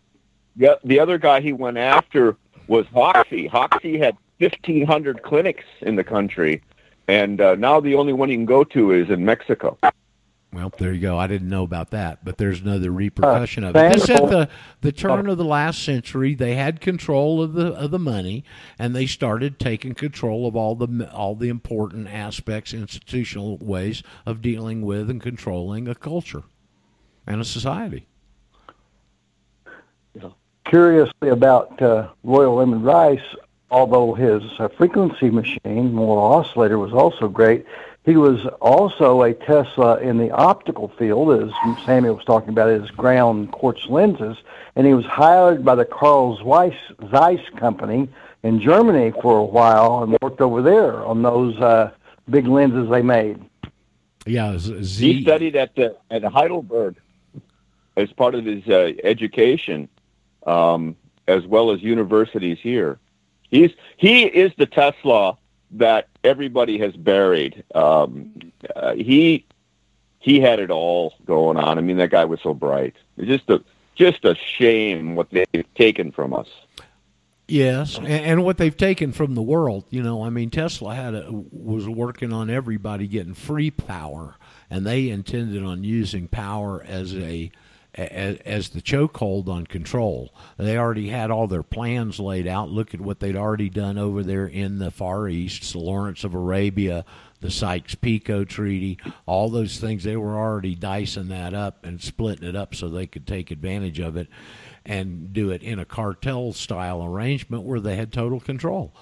yeah, the other guy he went after was Hoxsey. Hoxsey had 1,500 clinics in the country, and uh, now the only one you can go to is in Mexico. Well, there you go. I didn't know about that, but there's another repercussion of it. This at the the turn of the last century, they had control of the of the money, and they started taking control of all the all the important aspects, institutional ways of dealing with and controlling a culture and a society. curiously about uh, Royal Raymond Rife, although his uh, frequency machine, or oscillator, was also great, he was also a Tesla in the optical field, as Samuel was talking about his ground quartz lenses, and he was hired by the Carl Zeiss, Zeiss company in Germany for a while and worked over there on those uh, big lenses they made. Yeah, Z- Z- He studied at the at Heidelberg as part of his uh, education, um, as well as universities here. He's he is the Tesla that everybody has buried. Um, uh, he he had it all going on. I mean, that guy was so bright. It's just a just a shame what they've taken from us. Yes, and, and what they've taken from the world, you know, I mean, Tesla had a, was working on everybody getting free power, and they intended on using power as a as, as the chokehold on control. They already had all their plans laid out. Look at what they'd already done over there in the Far East, the Lawrence of Arabia, the Sykes-Picot Treaty, all those things. They were already dicing that up and splitting it up so they could take advantage of it and do it in a cartel style arrangement where they had total control.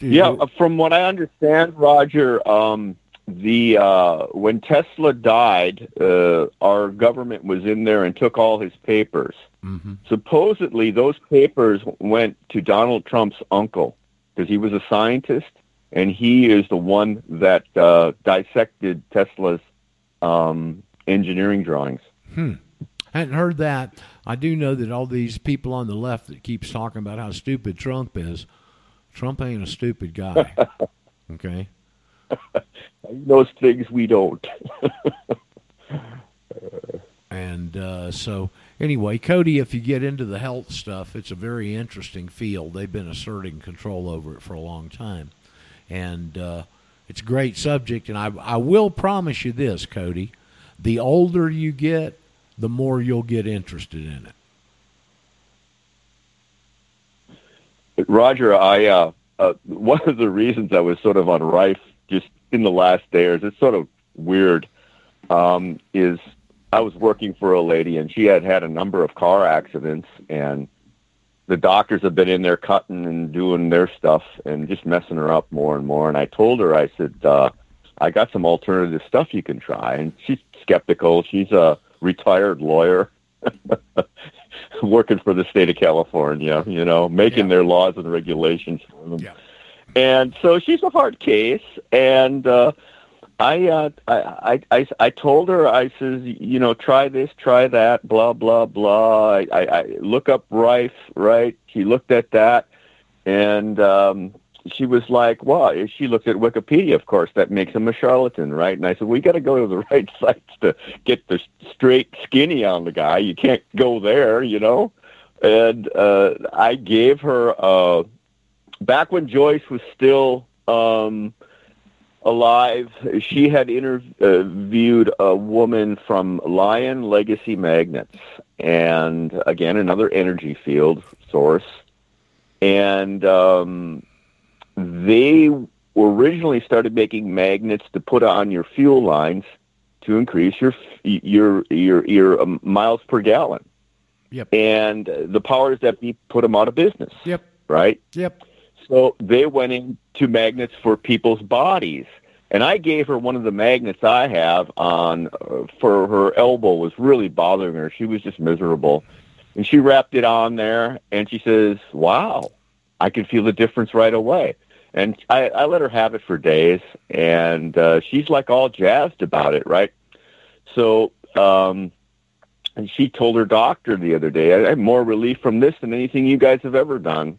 Yeah, from what I understand, Roger, um, the uh, when Tesla died, uh, our government was in there and took all his papers. Mhm. Supposedly, those papers went to Donald Trump's uncle because he was a scientist, and he is the one that uh, dissected Tesla's um, engineering drawings. I hadn't heard that. I do know that all these people on the left that keeps talking about how stupid Trump is, Trump ain't a stupid guy. <laughs> okay. <laughs> He knows things we don't. <laughs> And uh, so, anyway, Cody, if you get into the health stuff, it's a very interesting field. They've been asserting control over it for a long time. And uh, it's a great subject. And I, I will promise you this, Cody the older you get, the more you'll get interested in it. Roger, I uh, uh, one of the reasons I was sort of on Rife in the last days, it's sort of weird, um, is I was working for a lady and she had had a number of car accidents and the doctors have been in there cutting and doing their stuff and just messing her up more and more. And I told her, I said, uh, I got some alternative stuff you can try. And she's skeptical. She's a retired lawyer. <laughs> working for the state of California, you know, making Yeah. their laws and regulations for them. Yeah. And so she's a hard case. And uh, I, uh, I, I, I, told her, I says, you know, try this, try that, blah, blah, blah. I, I, I look up Rife, right? She looked at that, and um, she was like, well, she looked at Wikipedia, of course, that makes him a charlatan, right? And I said, we got to go to the <laughs> right sites to get the straight skinny on the guy. You can't go there, you know? And uh, I gave her, uh, back when Joyce was still um, alive, she had interviewed a woman from Lion Legacy Magnets, and again, another energy field source. And um, they originally started making magnets to put on your fuel lines to increase your your your your um, miles per gallon. Yep. And the powers that be put them out of business. Yep. Right. Yep. So they went into magnets for people's bodies. And I gave her one of the magnets I have on uh, for her elbow was really bothering her. She was just miserable. And she wrapped it on there and she says, "Wow, I can feel the difference right away." And I, I let her have it for days, and uh, she's like all jazzed about it, right? So, um, and she told her doctor the other day, "I have more relief from this than anything you guys have ever done."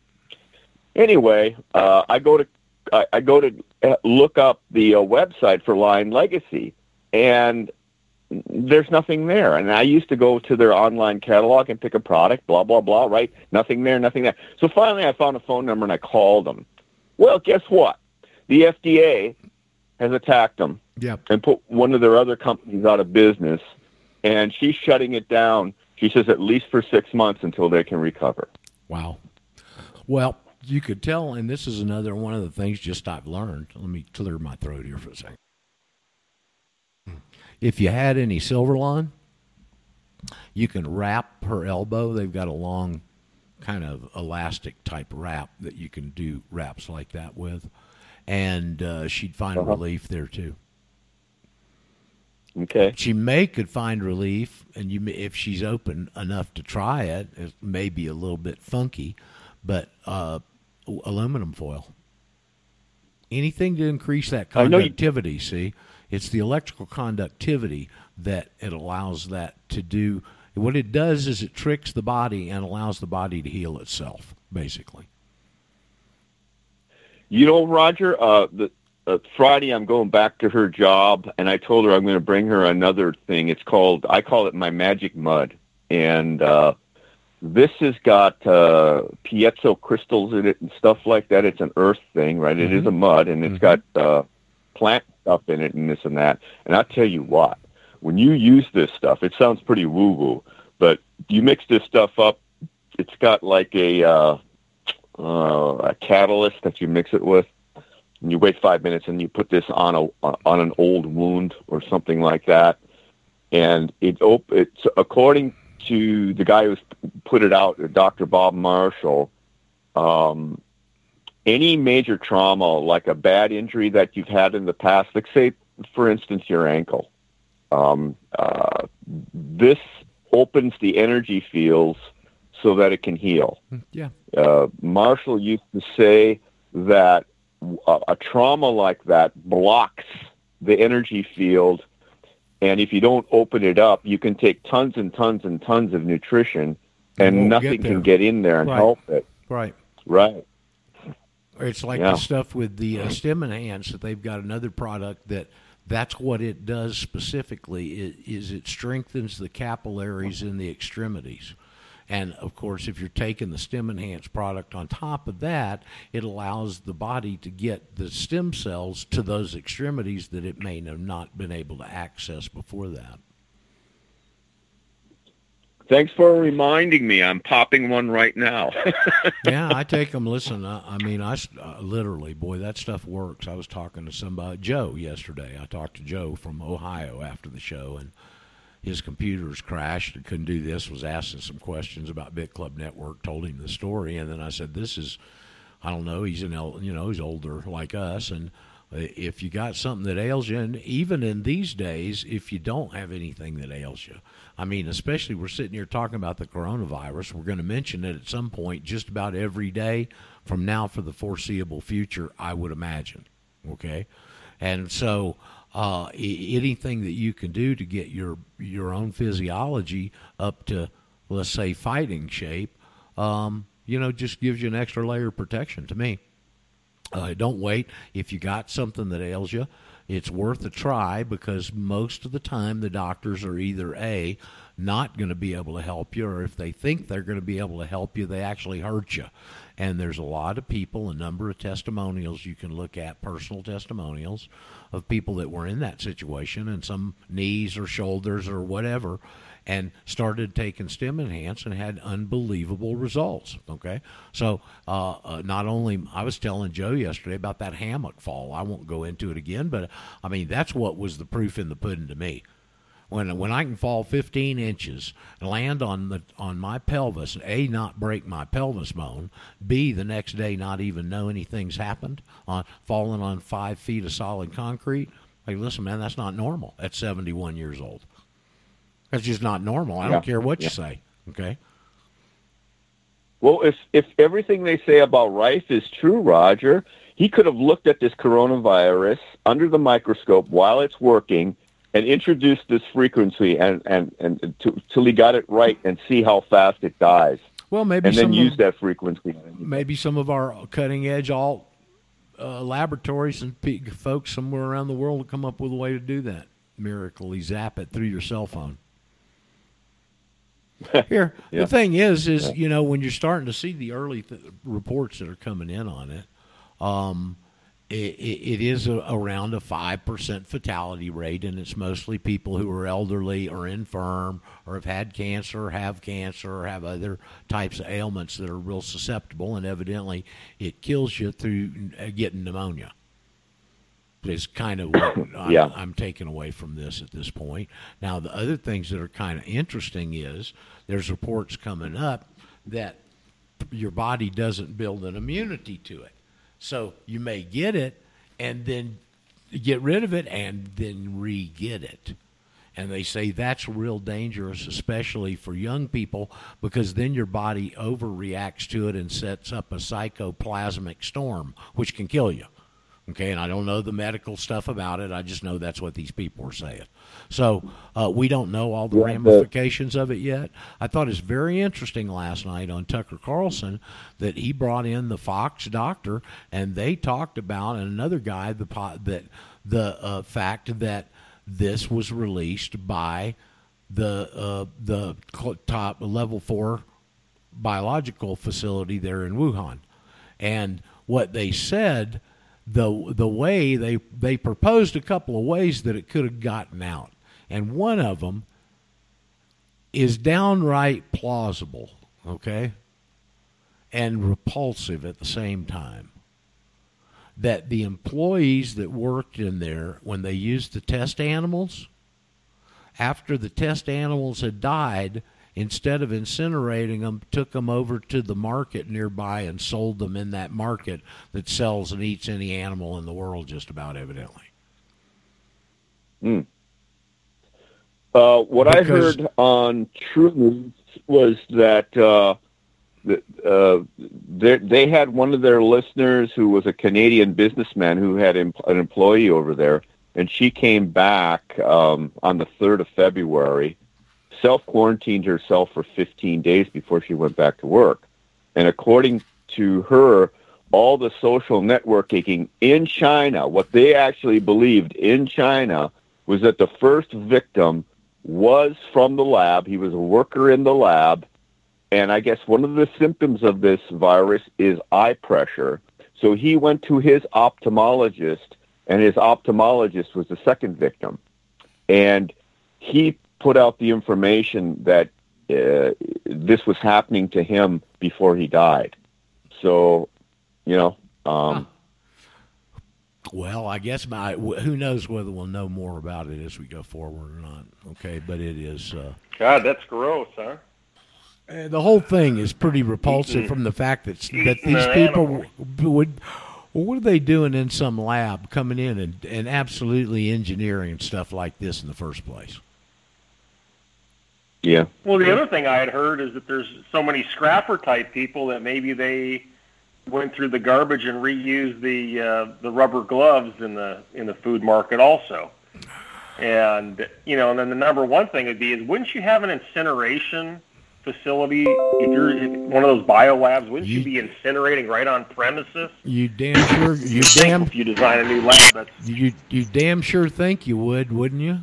Anyway, uh, I go to I, I go to uh, look up the uh, website for Lion Legacy, and there's nothing there. And I used to go to their online catalog and pick a product, blah blah blah. Right? Nothing there, nothing there. So finally, I found a phone number and I called them. Well, guess what? The FDA has attacked them Yep. and put one of their other companies out of business, and she's shutting it down. She says at least for six months until they can recover. Wow. Well, you could tell, and this is another one of the things just I've learned. Let me clear my throat here for a second. If you had any silver Silverlon, you can wrap her elbow. They've got a long, kind of elastic type wrap that you can do wraps like that with, and uh, she'd find Uh-huh. relief there too. Okay. She may could find relief, and you may, if she's open enough to try it, it may be a little bit funky, but uh, aluminum foil. Anything to increase that know you- conductivity. See, it's the electrical conductivity that it allows that to do. What it does is it tricks the body and allows the body to heal itself, basically. You know, Roger, uh, the, uh, Friday I'm going back to her job, and I told her I'm going to bring her another thing. It's called, I call it my magic mud. And uh, this has got uh, piezo crystals in it and stuff like that. It's an earth thing, right? It is a mud, and it's got uh, plant stuff in it and this and that. And I'll tell you what, when you use this stuff, it sounds pretty woo-woo, but you mix this stuff up, it's got like a... Uh, uh, a catalyst that you mix it with. And you wait five minutes and you put this on a on an old wound or something like that. And it op- it's according to the guy who's put it out, Dr. Bob Marshall. Um, any major trauma, like a bad injury that you've had in the past, like say, for instance, your ankle, um, uh, this opens the energy fields so that it can heal Yeah. uh, Marshall used to say that a, a trauma like that blocks the energy field, and if you don't open it up, you can take tons and tons and tons of nutrition, and won't nothing get can get in there and Right. help it. Right. Right. It's like Yeah. the stuff with the uh, stem enhance that they've got another product that that's what it does specifically is, is it strengthens the capillaries in the extremities. And of course, if you're taking the stem enhanced product on top of that, it allows the body to get the stem cells to those extremities that it may have not been able to access before that. Thanks for reminding me. I'm popping one right now. <laughs> yeah, I take them. Listen, I, I mean, I uh, literally, boy, that stuff works. I was talking to somebody, Joe, yesterday. I talked to Joe from Ohio after the show, and his computers crashed and couldn't do this. Was asking some questions about Bit Club Network. Told him the story, and then I said, "This is, I don't know. He's an, you know, he's older like us, and." uh, If you got something that ails you, and even in these days, if you don't have anything that ails you, I mean, especially we're sitting here talking about the coronavirus. We're going to mention it at some point, just about every day from now for the foreseeable future. I would imagine. Okay, and so uh, anything that you can do to get your your own physiology up to, let's say, fighting shape, um, you know, just gives you an extra layer of protection. To me. Uh, don't wait. If you got something that ails you, it's worth a try because most of the time the doctors are either A, not going to be able to help you, or if they think they're going to be able to help you, they actually hurt you. And there's a lot of people, a number of testimonials you can look at, personal testimonials of people that were in that situation and some knees or shoulders or whatever and started taking stem enhance and had unbelievable results okay? So uh, uh, not only i was telling joe yesterday about that hammock fall. I won't go into it again but i mean that's what was the proof in the pudding to me When when I can fall 15 inches, land on the on my pelvis, a not break my pelvis bone, b the next day not even know anything's happened on falling on five feet of solid concrete. Hey, listen, man, that's not normal at 71 years old. That's just not normal. I Yeah. don't care what you say. Okay. Well, if if everything they say about Rife is true, Roger, he could have looked at this coronavirus under the microscope while it's working and introduce this frequency and and and to, till he got it right and see how fast it dies, Well, maybe and then of- use that frequency. maybe some of our cutting edge alt uh, laboratories and folks somewhere around the world will come up with a way to do that. Miraculously zap it through your cell phone. <laughs> Here, Yeah. the thing is, is you know when you're starting to see the early th- reports that are coming in on it, um, it, it, it is a, around a five percent fatality rate, and it's mostly people who are elderly or infirm or have had cancer, or have cancer, or have other types of ailments that are real susceptible, and evidently it kills you through uh, getting pneumonia. Is kind of what <coughs> I'm, Yeah. I'm taking away from this at this point. Now, the other things that are kind of interesting is there's reports coming up that your body doesn't build an immunity to it. So you may get it and then get rid of it and then re get it. And they say that's real dangerous, especially for young people, because then your body overreacts to it and sets up a psychoplasmic storm, which can kill you. Okay, and I don't know the medical stuff about it. I just know that's what these people are saying. So uh, we don't know all the Yeah, ramifications of it yet. I thought it's very interesting last night on Tucker Carlson that he brought in the Fox doctor, and they talked about and another guy the po- that the uh, fact that this was released by the uh, the top level four biological facility there in Wuhan. And what they said, the the way they they proposed a couple of ways that it could have gotten out, and one of them is downright plausible, okay, and repulsive at the same time. That the employees that worked in there, when they used the test animals, after the test animals had died, instead of incinerating them, took them over to the market nearby and sold them in that market that sells and eats any animal in the world, just about evidently. Hmm. Uh, what I heard on True News was that uh, uh, they, they had one of their listeners who was a Canadian businessman who had an employee over there, and she came back um, on the 3rd of February, self quarantined herself for 15 days before she went back to work. And according to her, all the social networking in China, what they actually believed in China was that the first victim was from the lab. He was a worker in the lab. And I guess one of the symptoms of this virus is eye pressure. So he went to his ophthalmologist, and his ophthalmologist was the second victim. And he put out the information that uh, this was happening to him before he died. So, you know, um, Well, I guess my who knows whether we'll know more about it as we go forward or not. Okay, but it is. Uh, God, that's gross, huh? Uh, the whole thing is pretty repulsive Eating- from the fact that that these an people animal. w- would. Well, what are they doing in some lab, coming in and, and absolutely engineering stuff like this in the first place? yeah. Well, the other thing I had heard is that there's so many scrapper type people that maybe they went through the garbage and reused the uh, the rubber gloves in the in the food market also. And you know, and then the number one thing would be is wouldn't you have an incineration facility if you're in one of those bio labs? Wouldn't you, You- be incinerating right on premises? You damn sure, you Think damn, if you design a new lab, that's you you damn sure think you would, wouldn't you?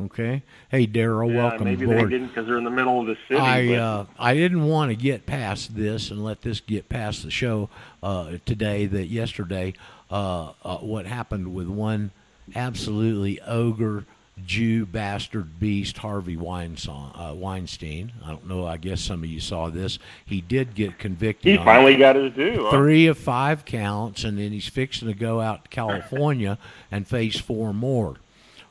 Okay. Hey, Daryl, yeah, welcome maybe aboard. they didn't because they're in the middle of the city. I uh, I didn't want to get past this and let this get past the show uh, today. That yesterday, uh, uh, what happened with one absolutely ogre Jew bastard beast Harvey Weinstein. Uh, Weinstein. I don't know. I guess some of you saw this. He did get convicted. he finally got his due. huh? three of five counts, and then he's fixing to go out to California and face four more.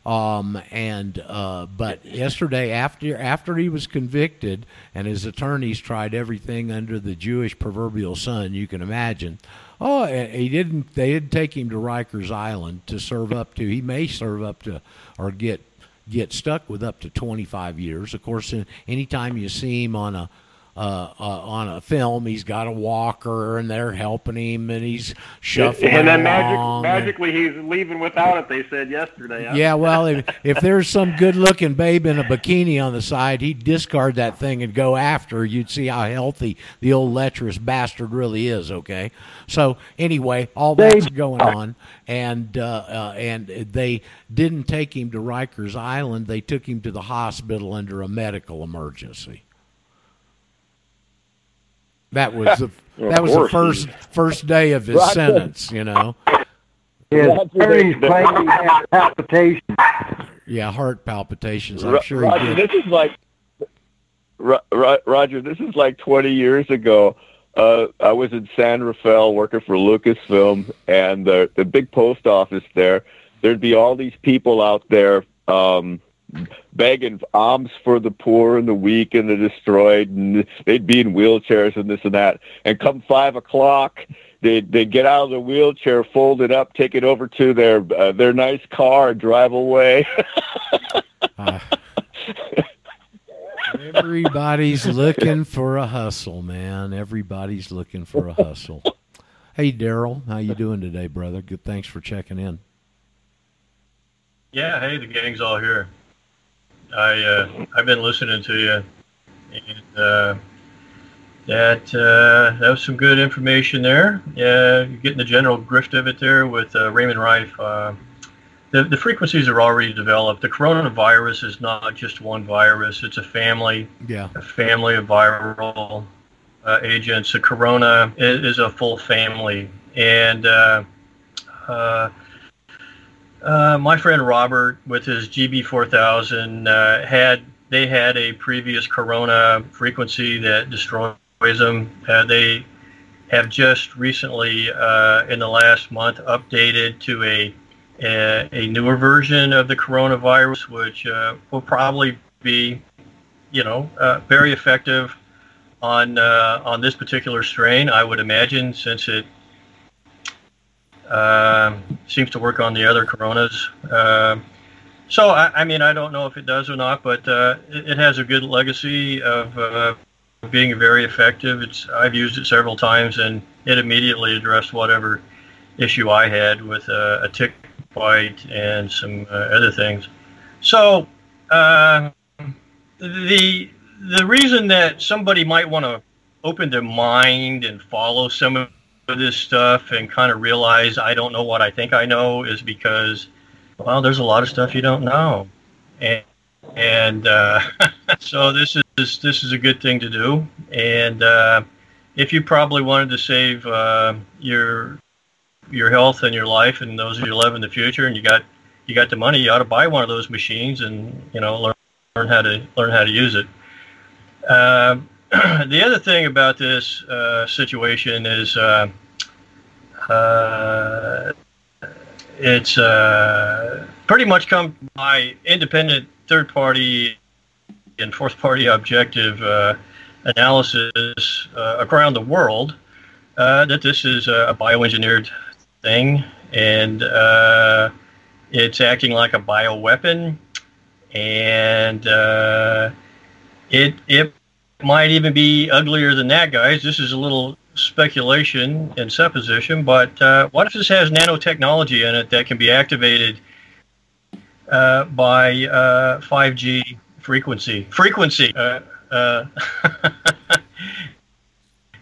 Um, and uh, but yesterday, after after he was convicted, and his attorneys tried everything under the Jewish proverbial sun you can imagine. Oh, he didn't. They didn't take him to Rikers Island to serve up to. He may serve up to or get get stuck with up to 25 years. Of course, anytime you see him on a uh, uh, on a film. He's got a walker, and they're helping him, and he's shuffling And then along magic, and- magically, he's leaving without it. They said yesterday. yeah, well, if, if there's some good-looking babe in a bikini on the side, he'd discard that thing and go after. You'd see how healthy the old lecherous bastard really is. Okay, so anyway, all that's going on, and uh, uh, and they didn't take him to Rikers Island. They took him to the hospital under a medical emergency. That was the <laughs> Well, that was the first first day of his Roger. sentence. You know. His Roger, attorneys they- he had palpitations. Yeah, heart palpitations. I'm Ro- sure Roger, he did. this is like Ro- Ro- Roger. This is like 20 years ago. Uh, I was in San Rafael working for Lucasfilm, and the the big post office there. There'd be all these people out there um, begging alms for the poor and the weak and the destroyed, and they'd be in wheelchairs and this and that. And come five o'clock, they'd they'd get out of the wheelchair, fold it up, take it over to their uh, their nice car, and drive away. Uh, <laughs> everybody's looking for a hustle, man. Everybody's looking for a hustle. Hey, Daryl, how you doing today, brother? Good. Thanks for checking in. Yeah, hey, the gang's all here. I uh, I've been listening to you, and uh, that uh, that was some good information there. Yeah, you're getting the general grift of it there with uh, Raymond Rife. Uh, the the frequencies are already developed. The coronavirus is not just one virus; it's a family Yeah. a family of viral uh, agents. The corona is, is a full family, and uh, my friend Robert, with his GB4000, uh, had they had a previous corona frequency that destroys them. Uh, they have just recently, uh, in the last month, updated to a a, a newer version of the coronavirus, which uh, will probably be, you know, very effective on on this particular strain. I would imagine, since it um seems to work on the other coronas. Um so, I, I mean, I don't know if it does or not, but uh, it, it has a good legacy of uh, being very effective. It's I've used it several times, and it immediately addressed whatever issue I had with uh, a tick bite and some uh, other things. So, uh, the the reason that somebody might want to open their mind and follow some of this stuff and kind of realize I don't know what I think I know is because, well, there's a lot of stuff you don't know, and and uh, <laughs> so this is this is a good thing to do. And uh, if you probably wanted to save uh, your your health and your life and those you love in the future, and you got you got the money, you ought to buy one of those machines and you know learn learn how to learn how to use it. Uh, <clears throat> the other thing about this uh, situation is uh, uh, it's uh, pretty much come by independent third party and fourth party objective uh, analysis uh, around the world that this is a bioengineered thing and it's acting like a bioweapon and it it might even be uglier than that, guys. This is a little speculation and supposition, but uh, what if this has nanotechnology in it that can be activated uh, by uh, 5G frequency frequency uh, uh, <laughs>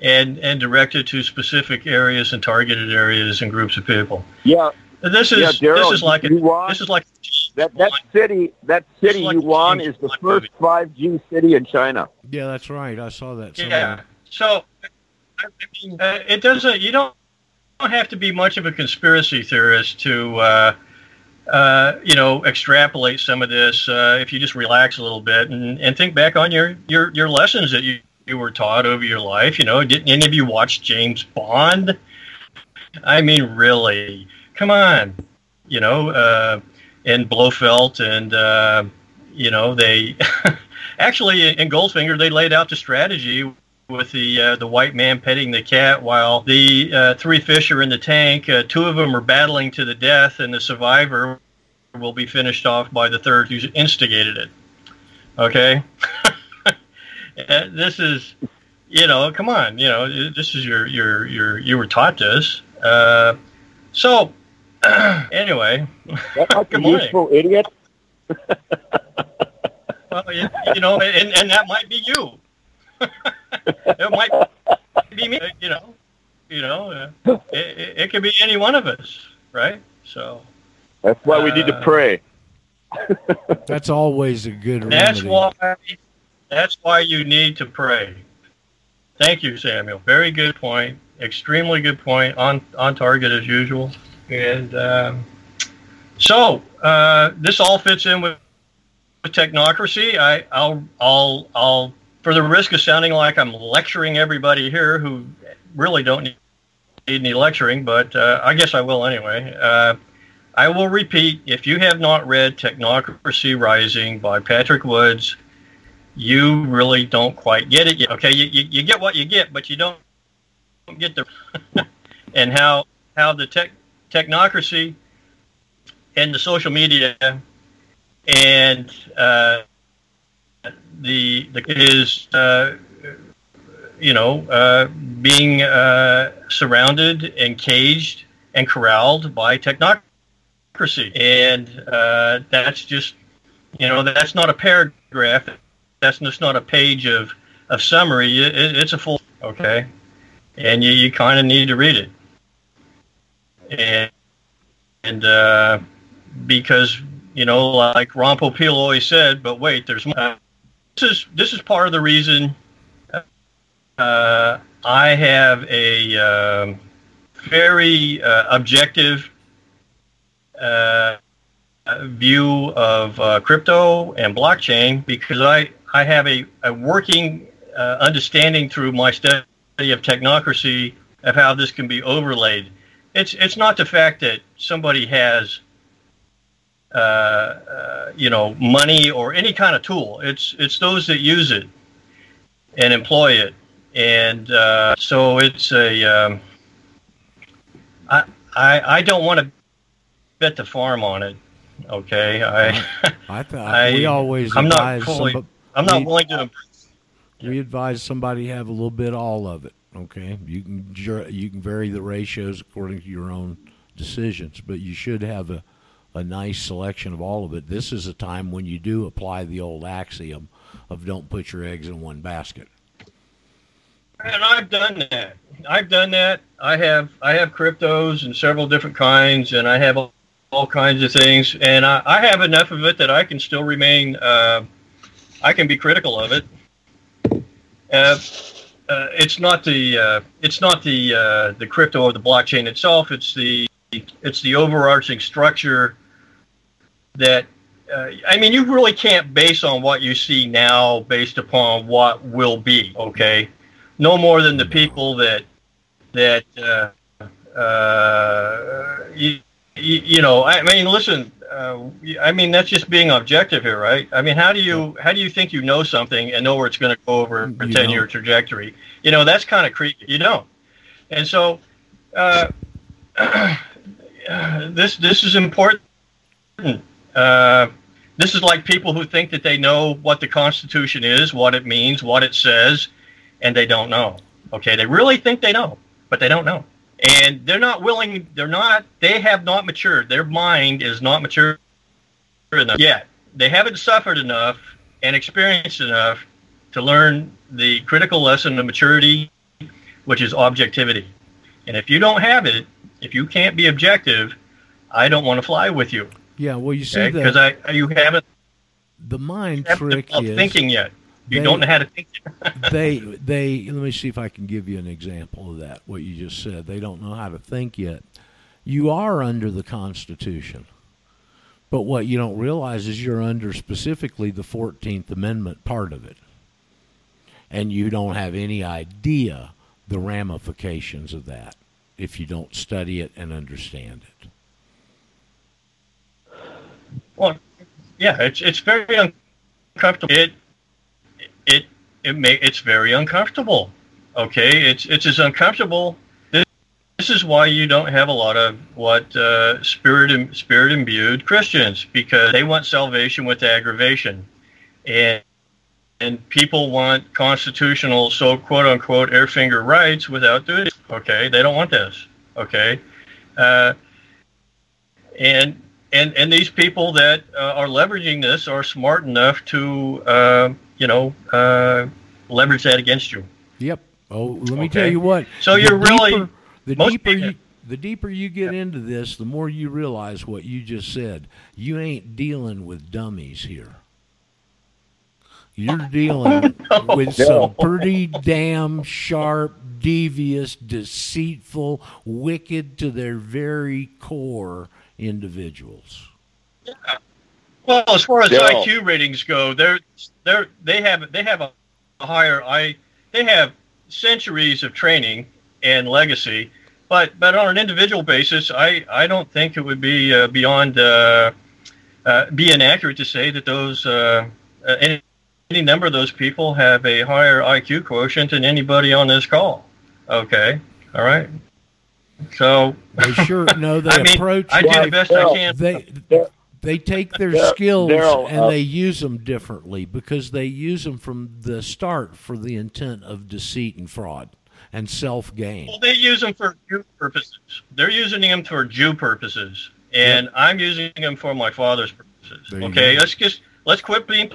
and and directed to specific areas and targeted areas and groups of people? Yeah, This is yeah, Daryl, this is like a, this is like that that city that city like you the want is the first 5G city in China. Yeah, that's right. I saw that. Yeah. So, I mean, uh, it doesn't. You don't don't have to be much of a conspiracy theorist to, uh, uh, you know, extrapolate some of this. Uh, if you just relax a little bit and, and think back on your, your your lessons that you you were taught over your life. You know, didn't any of you watch James Bond? I mean, really? Come on. You know, uh, in Blofeld, and uh, you know they <laughs> actually in Goldfinger they laid out the strategy with the uh, the white man petting the cat while the uh, three fish are in the tank. Uh, two of them are battling to the death, and the survivor will be finished off by the third who's instigated it. Okay, <laughs> Uh, this is you know come on you know this is your your your you were taught this. Uh, so <clears throat> anyway, That might be Good morning. useful, idiot. <laughs> well, you, you know, and, and that might be you. <laughs> it might be me. You know, you know, uh, it, it, it could be any one of us, right? So That's why we need to Uh, pray. <laughs> That's always a good that's remedy. why that's why you need to pray. Thank you, Samuel. Very good point. Extremely good point. On on target as usual. And um, so uh, this all fits in with, with technocracy. I, I'll I'll I'll for the risk of sounding like I'm lecturing everybody here who really don't need any lecturing, but uh, I guess I will anyway. Uh, I will repeat: if you have not read Technocracy Rising by Patrick Woods, you really don't quite get it yet. Okay, you, you, you get what you get, but you don't get the <laughs> and how how the tech technocracy and the social media and uh, the the is uh, you know uh, being uh, surrounded and caged and corralled by technocracy, and uh, that's just you know that's not a paragraph. That's just not a page of of summary. It, it's a full okay, and you, you kind of need to read it, and and uh, because you know like Ron Popeil always said, but wait, there's more. This is this is part of the reason uh, I have a um, very uh, objective uh, view of uh, crypto and blockchain because I, I have a, a working uh, understanding through my study of technocracy of how this can be overlaid. It's it's not the fact that somebody has uh, uh, you know money or any kind of tool. It's it's those that use it and employ it, and uh, so it's a. Um, I, I I don't want to bet the farm on it. Okay, I <laughs> I thought I- we always I'm not fully- somebody, I'm not We- willing to. we advise somebody have a little bit all of it. Okay, you can you can vary the ratios according to your own decisions, but you should have a a nice selection of all of it. This is a time when you do apply the old axiom of don't put your eggs in one basket. And I've done that. I've done that. I have I have cryptos and several different kinds, and I have all, all kinds of things, and I, I have enough of it that I can still remain. Uh, I can be critical of it. Uh, uh, it's not the uh, it's not the uh, the crypto or the blockchain itself. It's the it's the overarching structure that uh, I mean, you really can't base on what you see now based upon what will be. Okay, no more than the people that that uh, uh, you, you know. I mean, listen. Uh, I mean, that's just being objective here, right? I mean, how do you how do you think you know something and know where it's going to go over a ten year trajectory? You know, that's kind of creepy. You don't, and so. Uh, <clears throat> this this is important. Uh, this is like people who think that they know what the Constitution is, what it means, what it says, and they don't know. Okay, they really think they know, but they don't know, and they're not willing. They're not. They have not matured. Their mind is not mature enough yet. They haven't suffered enough and experienced enough to learn the critical lesson of maturity, which is objectivity. And if you don't have it, if you can't be objective, I don't want to fly with you Yeah, well, you see because that I you haven't, the mind trick is thinking yet. You they- don't know how to think. <laughs> they they let me see if I can give you an example of that. What you just said, they don't know how to think yet. You are under the Constitution, but what you don't realize is you're under specifically the Fourteenth Amendment part of it, and you don't have any idea the ramifications of that if you don't study it and understand it. Well, yeah, it's it's very uncomfortable. It it it may it's very uncomfortable. Okay, it's it's as uncomfortable. This, this is why you don't have a lot of what uh, spirit spirit imbued Christians because they want salvation with aggravation, and and people want constitutional so quote unquote air finger rights without doing. It. Okay, they don't want this. Okay, uh, and and and these people that uh, are leveraging this are smart enough to uh, you know uh, leverage that against you. Yep. Oh, let me Okay. tell you what. So you're really- the deeper people- you the deeper you get into this, the more you realize what you just said. You ain't dealing with dummies here. You're dealing <laughs> with some pretty damn sharp, devious, deceitful, wicked to their very core individuals. Well, as far as Daryl. IQ ratings go, they're they're they have they have a higher I they have centuries of training and legacy, but but on an individual basis, I I don't think it would be uh, beyond uh, uh, be inaccurate to say that those uh, uh, any any number of those people have a higher IQ quotient than anybody on this call. Okay, all right. So They sure no. <laughs> They I mean, approach. I do the Why, best I can. they they take their Dar- skills Daryl, and uh, they use them differently because they use them from the start for the intent of deceit and fraud and self gain. Well, they use them for Jew purposes. They're using them for Jew purposes, and I'm using them for my father's purposes. There Okay, let's just let's quit being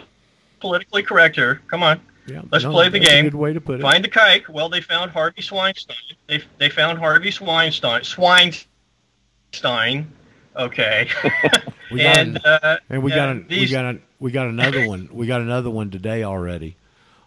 politically correct here. Come on, Yeah, Let's play the that's game. A good way to put it. find the kike. Well, they found Harvey Sweinstein. They they found Harvey Sweinstein. Sweinstein. Okay, <laughs> We got and an- uh, and we uh, got an, we got an, we got another one. We got another one today already.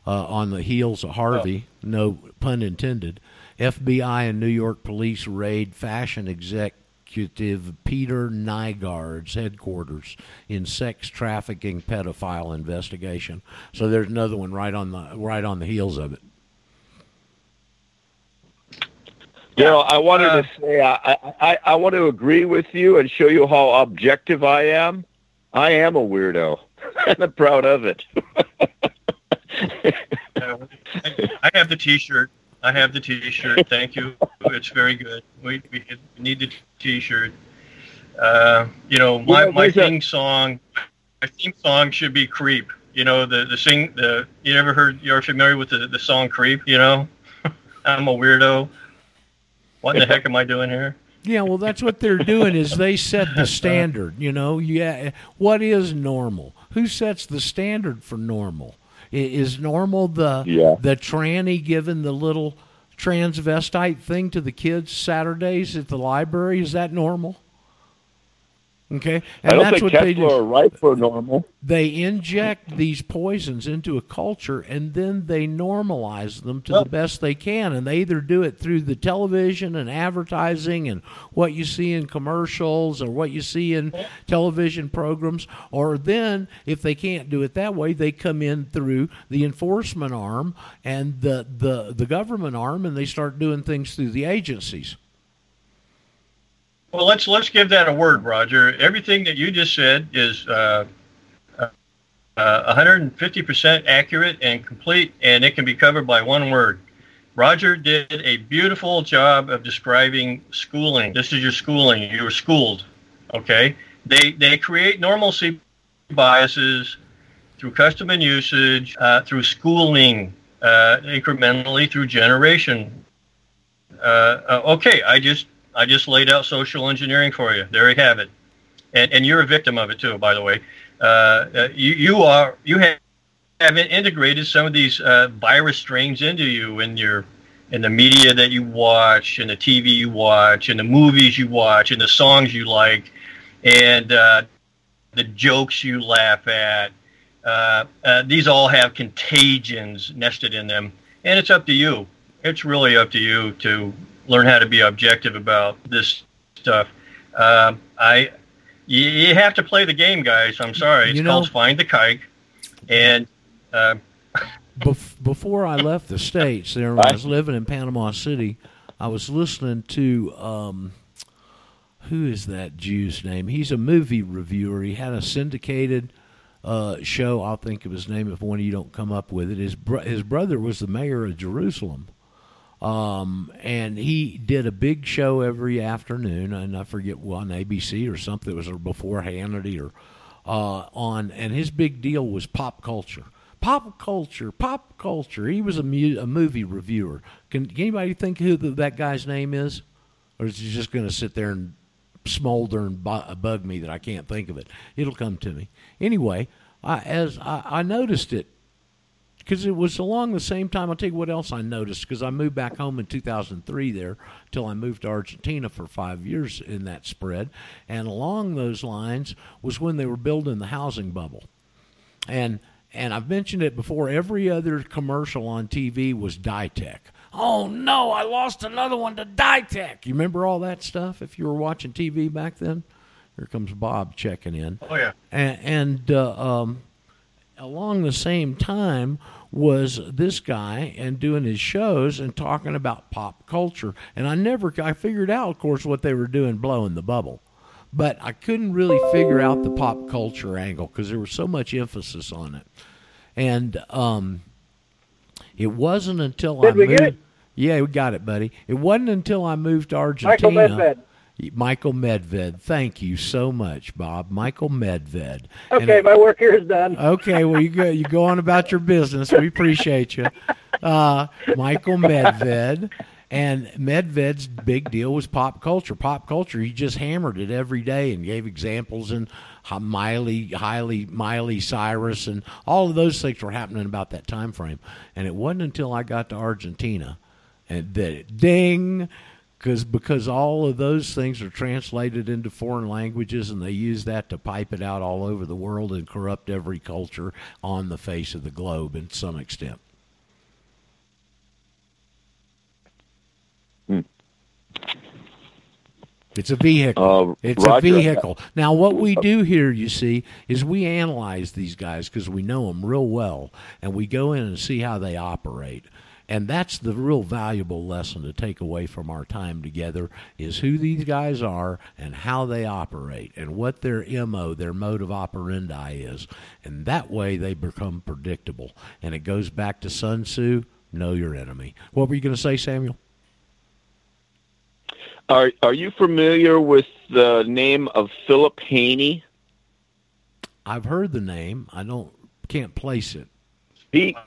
Uh, on the heels of Harvey, no pun intended. FBI and New York police raid fashion executive Peter Nygard's headquarters in sex trafficking pedophile investigation. So there's another one right on the right on the heels of it. Daryl, I wanted Uh, to say I, I I want to agree with you and show you how objective I am. I am a weirdo, <laughs> and I'm proud of it. I have the T-shirt. I have the T-shirt. Thank you. It's very good. We, we need the T-shirt. Uh, you know, my, my theme song, my theme song should be "Creep." You know, the the sing the. You ever heard? You're familiar with the the song "Creep"? You know, <laughs> I'm a weirdo. What in the heck am I doing here? Yeah, well, that's what they're doing is they set the standard. You know, yeah. What is normal? Who sets the standard for normal? Is normal the Yeah. the tranny giving the little transvestite thing to the kids Saturdays at the library? Is that normal? Okay, and I don't that's think what they do. are right for normal. They inject these poisons into a culture and then they normalize them to the best they can. And they either do it through the television and advertising and what you see in commercials or what you see in television programs, or then, if they can't do it that way, they come in through the enforcement arm and the, the, the government arm and they start doing things through the agencies. Well, let's let's give that a word, Roger. Everything that you just said is uh, uh, 150% accurate and complete, and it can be covered by one word. Roger did a beautiful job of describing schooling. This is your schooling. You were schooled, okay? They they create normalcy biases through custom and usage, uh, through schooling, uh, incrementally through generation. Uh, uh, okay, I just I just laid out social engineering for you. There you have it, and and you're a victim of it too, by the way. Uh, uh, you you are you have have integrated some of these uh, virus strains into you in your in the media that you watch, and the TV you watch, and the movies you watch, and the songs you like, and uh, the jokes you laugh at. Uh, uh, these all have contagions nested in them, and it's up to you. It's really up to you to learn how to be objective about this stuff. Um, I, you, you have to play the game, guys. I'm sorry. It's You know- called Find the Kike, and uh, Bef- before I left the states, there when I was living in Panama City, I was listening to um, who is that Jew's name? He's a movie reviewer. He had a syndicated uh, show. I'll think of his name if one of you don't come up with it. His bro- his brother was the mayor of Jerusalem, um, and he did a big show every afternoon, and I forget on ABC or something. It was before Hannity or uh, on, and his big deal was pop culture. Pop culture, pop culture. He was a, mu- a movie reviewer. Can, can anybody think who the, that guy's name is, or is he just going to sit there and smolder and bu- bug me that I can't think of it? It'll come to me anyway. I, as I, I noticed it because it was along the same time. I'll tell you what else I noticed because I moved back home in 2003 there till I moved to Argentina for five years in that spread. And along those lines was when they were building the housing bubble. And and I've mentioned it before, every other commercial on TV was Ditech. Oh no, I lost another one to Ditech. You remember all that stuff if you were watching TV back then? Here comes Bob checking in. Oh yeah. And, and uh, um, along the same time was this guy and doing his shows and talking about pop culture. And I never, I figured out, of course, what they were doing, blowing the bubble. But I couldn't really figure out the pop culture angle because there was so much emphasis on it. And um, it wasn't until Did I we moved. get it? Yeah, we got it, buddy. It wasn't until I moved to Michael Argentina. Medved. Michael Medved. Thank you so much, Bob. Michael Medved. And Okay, my work here is done. Okay, well you go you go on about your business. We appreciate you, uh, Michael Medved. And Medved's big deal was pop culture. Pop culture, he just hammered it every day and gave examples and Miley, highly Miley Cyrus, and all of those things were happening about that time frame. And it wasn't until I got to Argentina and that it ding because because all of those things are translated into foreign languages and they use that to pipe it out all over the world and corrupt every culture on the face of the globe in some extent. It's a vehicle. Uh, it's Roger. a vehicle. Now, what we do here, you see, is we analyze these guys because we know them real well, and we go in and see how they operate. And that's the real valuable lesson to take away from our time together is who these guys are and how they operate and what their MO, their mode of operandi is. And that way they become predictable. And it goes back to Sun Tzu, know your enemy. What were you going to say, Samuel? Are Are you familiar with the name of Philip Haney? I've heard the name. I don't can't place it. He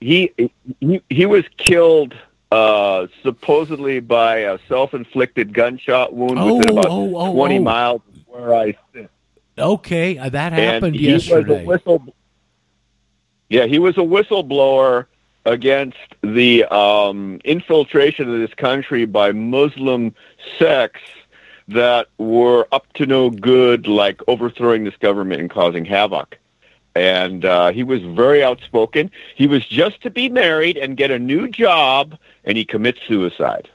he he, he was killed uh, supposedly by a self-inflicted gunshot wound Oh, within about oh, oh, 20 oh. miles of where I sit. Okay, uh, that And happened he yesterday. Was a whistle, yeah, he was a whistleblower against the um, infiltration of this country by Muslim sects that were up to no good, like overthrowing this government and causing havoc. And uh, he was very outspoken. He was just to be married and get a new job, and he commits suicide.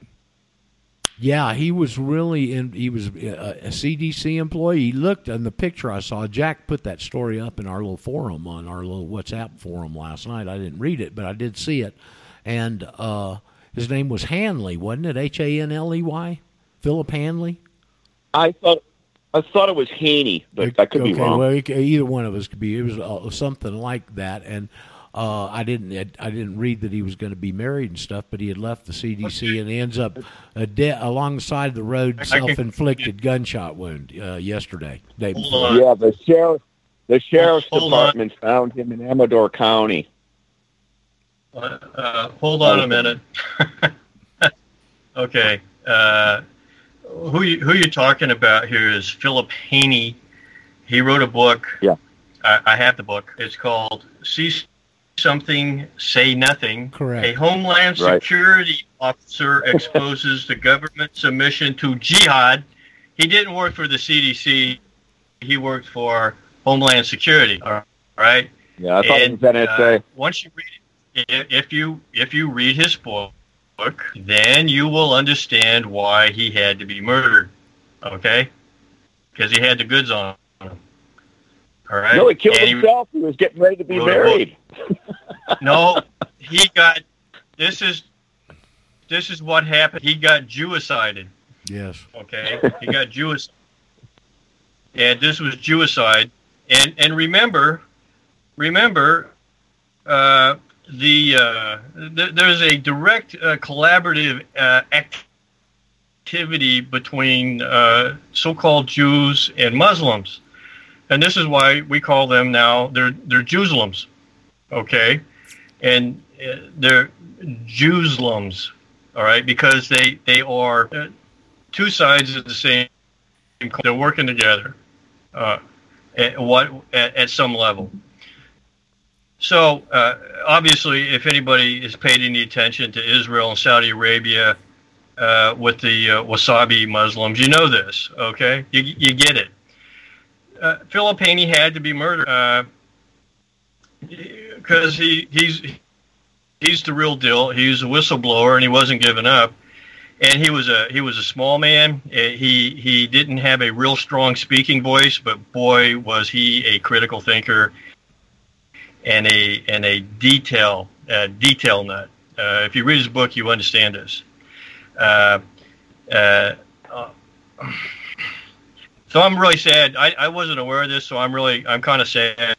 Yeah, he was really in. He was a, a CDC employee. He looked in the picture I saw. Jack put that story up in our little forum on our little WhatsApp forum last night. I didn't read it, but I did see it. And uh, his name was Hanley, wasn't it? H A N L E Y. Philip Hanley. I thought I thought it was Haney, but I could okay, be wrong. Well, either one of us could be. It was uh, something like that, and uh, I didn't. I didn't read that he was going to be married and stuff, but he had left the CDC and he ends up uh, de- alongside the road, self-inflicted gunshot wound uh, yesterday. Day before. Yeah, the sheriff, the sheriff's Hold on. department found him in Amador County. Uh, uh, hold on a minute. <laughs> okay. Who you, who you talking about here is Philip Haney. He wrote a book. Yeah. I, I have the book. It's called "See Something, Say Nothing." Correct. A Homeland Right. Security officer <laughs> exposes the government's submission to jihad. He didn't work for the CDC. He worked for Homeland Security. All right. Yeah, I thought And, it was NSA. uh, once you read it, if you if you read his book, then you will understand why he had to be murdered. Okay, because he had the goods on him. All right. no, he killed And himself. He was getting ready to be wrote married. <laughs> no, <laughs> he got. This is this is what happened. He got Jewicided. Yes. Okay, He got Jewish, and this was Jewicide, and and remember, remember, uh, the uh, th- there's a direct uh, collaborative uh, activity between uh, so-called Jews and Muslims, and this is why we call them now they're they're Jewslims, okay, and uh, they're Jewslims, all right, because they they are two sides of the same. They're working together, uh, at what at, at some level. So uh, obviously, if anybody has paid any attention to Israel and Saudi Arabia uh, with the uh, Wasabi Muslims, you know this. Okay, you you get it. Uh, Philip Haney had to be murdered because he he's he's the real deal. He's a whistleblower, and he wasn't giving up. And he was a he was a small man. Uh, He he didn't have a real strong speaking voice, but boy was he a critical thinker and a and a detail uh, detail nut. Uh, if you read his book, you understand this. Uh, uh, uh, so I'm really sad. I, I wasn't aware of this, so I'm really I'm kind of sad.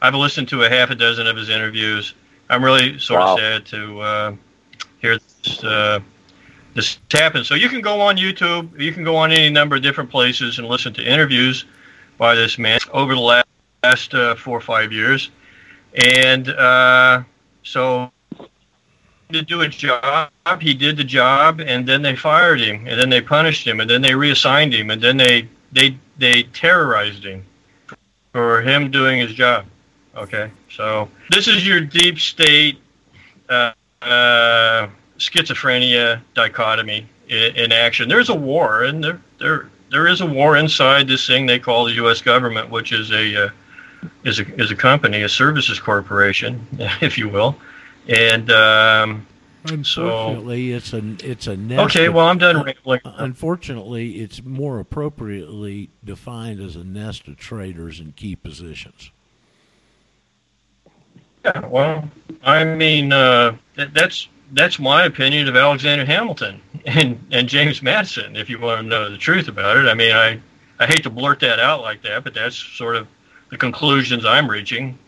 I've listened to a half a dozen of his interviews. I'm really sort Wow. of sad to uh, hear this uh, this happen. So you can go on YouTube, you can go on any number of different places and listen to interviews by this man over the last last uh, four or five years, and uh, so to do a job, he did the job, and then they fired him, and then they punished him, and then they reassigned him, and then they they they terrorized him for him doing his job. Okay, so this is your deep state uh, uh, schizophrenia dichotomy in, in action. There's a war, and there there there is a war inside this thing they call the U.S. government, which is a uh, is a is a company, a services corporation, <laughs> if you will, and um, Unfortunately, it's a it's a nest okay. Well, I'm done rambling. Unfortunately, it's more appropriately defined as a nest of traders in key positions. Yeah, well, I mean, uh, that, that's that's my opinion of Alexander Hamilton <laughs> and and James Madison. If you want to know the truth about it, I mean, I I hate to blurt that out like that, but that's sort of the conclusions I'm reaching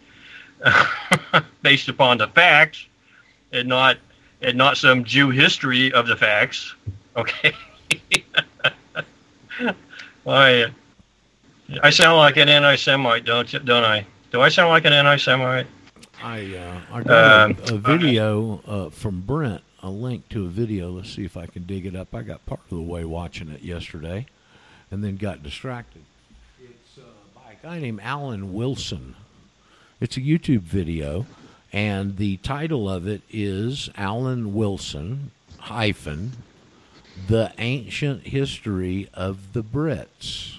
<laughs> based upon the facts and not and not some Jew history of the facts. <laughs> Okay. I I sound like an anti-Semite, don't you- don't I? Do I sound like an anti-Semite? I uh, I got Um, a, a video uh, from Brent, a link to a video. Let's see if I can dig it up. I got part of the way watching it yesterday, and then got distracted. Guy named Alan Wilson. It's a YouTube video, and the title of it is Alan Wilson hyphen the ancient history of the Brits.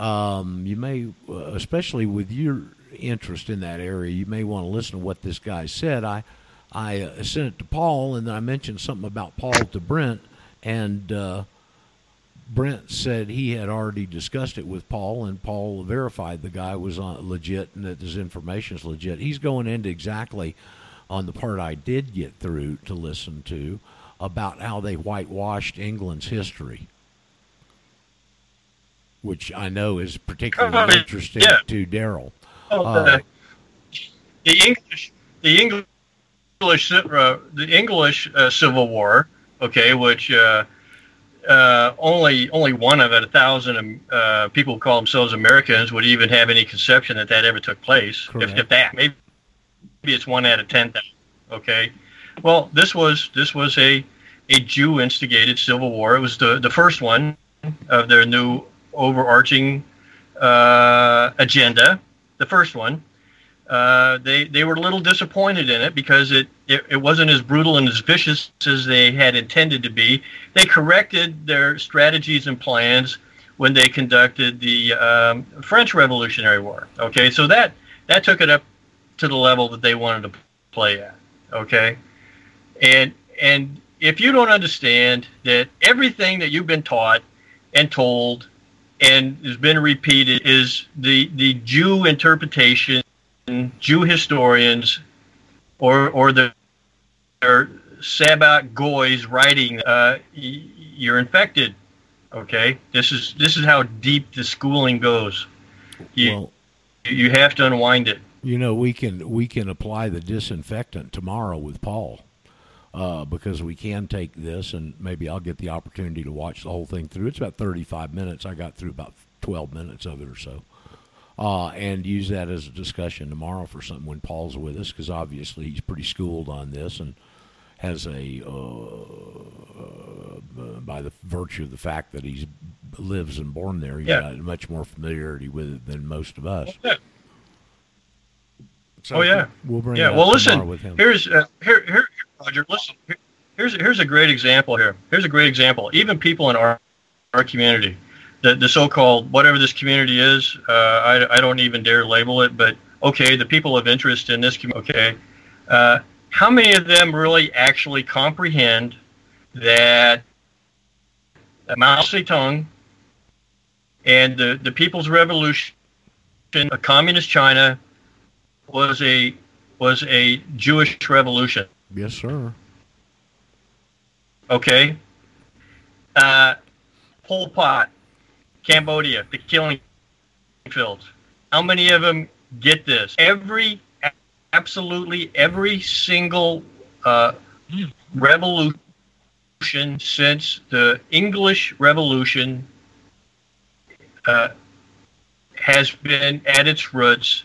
Um, you may, uh, especially with your interest in that area, you may want to listen to what this guy said. I, I uh, sent it to Paul, and then I mentioned something about Paul to Brent, and uh, Brent said he had already discussed it with Paul, and Paul verified the guy was uh, legit and that his information is legit. He's going into exactly on the part I did get through to listen to about how they whitewashed England's history, which I know is particularly Oh, interesting yeah. to Daryl. Oh, Uh, the, the English, the English, uh, the English uh, Civil War. Okay, which uh, only only one of a thousand uh, people who call themselves Americans would even have any conception that that ever took place. If, if that, maybe maybe it's one out of ten thousand. Okay, well, this was this was a a Jew instigated civil war. It was the the first one of their new overarching uh, agenda the first one. Uh, they they were a little disappointed in it because it, it, it wasn't as brutal and as vicious as they had intended to be. They corrected their strategies and plans when they conducted the um, French Revolutionary War. Okay, so that that took it up to the level that they wanted to play at. Okay, and and if you don't understand that everything that you've been taught and told and has been repeated is the the Jew interpretation, Jew historians, or or the their Sabat Goys writing, uh, you're infected. Okay, this is this is how deep the schooling goes. You Well, you have to unwind it. you know, we can we can apply the disinfectant tomorrow with Paul. Uh, because we can take this, and maybe I'll get the opportunity to watch the whole thing through. It's about 35 minutes. I got through about 12 minutes of it or so. Uh, and use that as a discussion tomorrow for something when Paul's with us, because obviously he's pretty schooled on this and has a, uh, uh, by the virtue of the fact that he lives and born there, he's Yeah. got much more familiarity with it than most of us. Yeah. So Oh, yeah. we'll bring Yeah. it up Well, listen. with him. Here's uh, here here Roger. Listen. Here, here's here's a great example here. Here's a great example. Even people in our our community, the the so-called whatever this community is, uh, I I don't even dare label it, but okay, the people of interest in this community. Okay, uh, how many of them really actually comprehend that Mao Zedong and the the People's Revolution, of Communist China, was a was a Jewish revolution. Yes, sir. Okay. Uh, Pol Pot, Cambodia, the killing fields. How many of them get this? Every, absolutely every single uh, revolution since the English Revolution uh, has been at its roots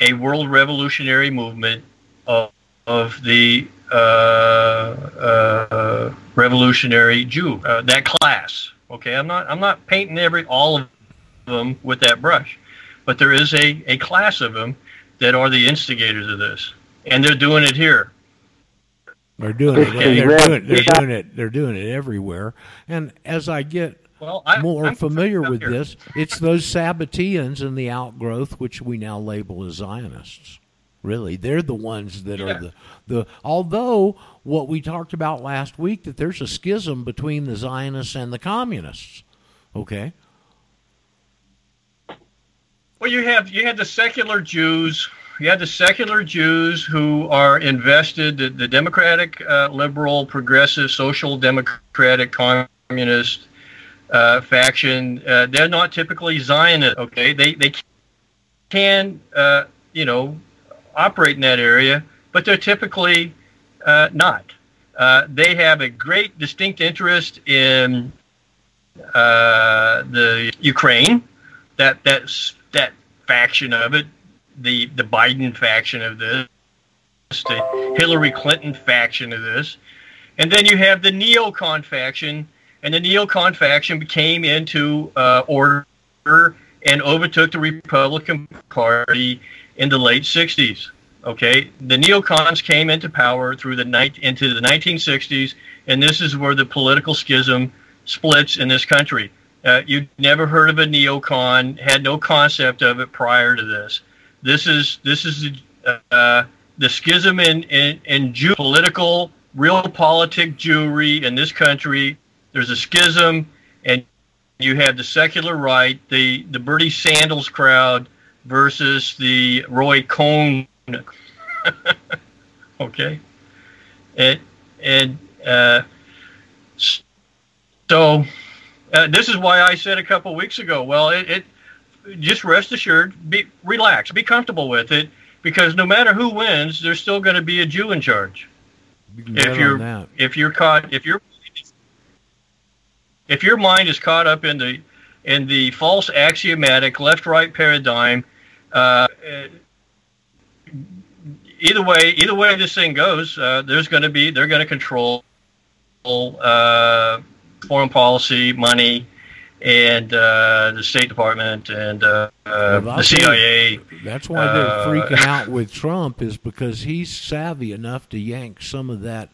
a world revolutionary movement of, of the uh, uh, revolutionary Jew, uh, that class. Okay, I'm not I'm not painting every all of them with that brush, but there is a, a class of them that are the instigators of this, and they're doing it here. They're doing it. It's They're exact- doing. They're yeah. doing it. They're doing it everywhere. And as I get Well, I, more I'm familiar with here. this, it's those Sabbateans and the outgrowth, which we now label as Zionists. Really, they're the ones that Yeah. are the the. Although what we talked about last week, that there's a schism between the Zionists and the communists. Okay, Well, you have you had the secular Jews. You had the secular Jews who are invested. The, the Democratic, uh, liberal, progressive, social democratic, communist uh, faction. Uh, they're not typically Zionist. Okay, they they can uh, you know operate in that area, but they're typically uh, not. Uh, they have a great distinct interest in uh, the Ukraine that that's that faction of it, the the Biden faction of this, the Hillary Clinton faction of this, and then you have the neocon faction, and the neocon faction came into uh, order and overtook the Republican Party in the late '60s. Okay, the neocons came into power through the night into the 1960s, and this is where the political schism splits in this country. Uh, you never heard of a neocon, had no concept of it prior to this. This is this is uh, the schism in in, in Jew political, real politic Jewry in this country. There's a schism, and you have the secular right, the the Bernie Sandals crowd versus the Roy Cohn. <laughs> okay, and and uh, so uh, this is why I said a couple weeks ago. Well, it, it just rest assured, be relax, be comfortable with it, because no matter who wins, there's still going to be a Jew in charge. you If you're if you're caught if your if your mind is caught up in the in the false axiomatic left-right paradigm, uh, uh, either way either way this thing goes, uh, there's going to be they're going to control uh, foreign policy, money, and uh, the State Department and uh, Well, the CIA. That's why they're Uh, freaking <laughs> out with Trump is because he's savvy enough to yank some of that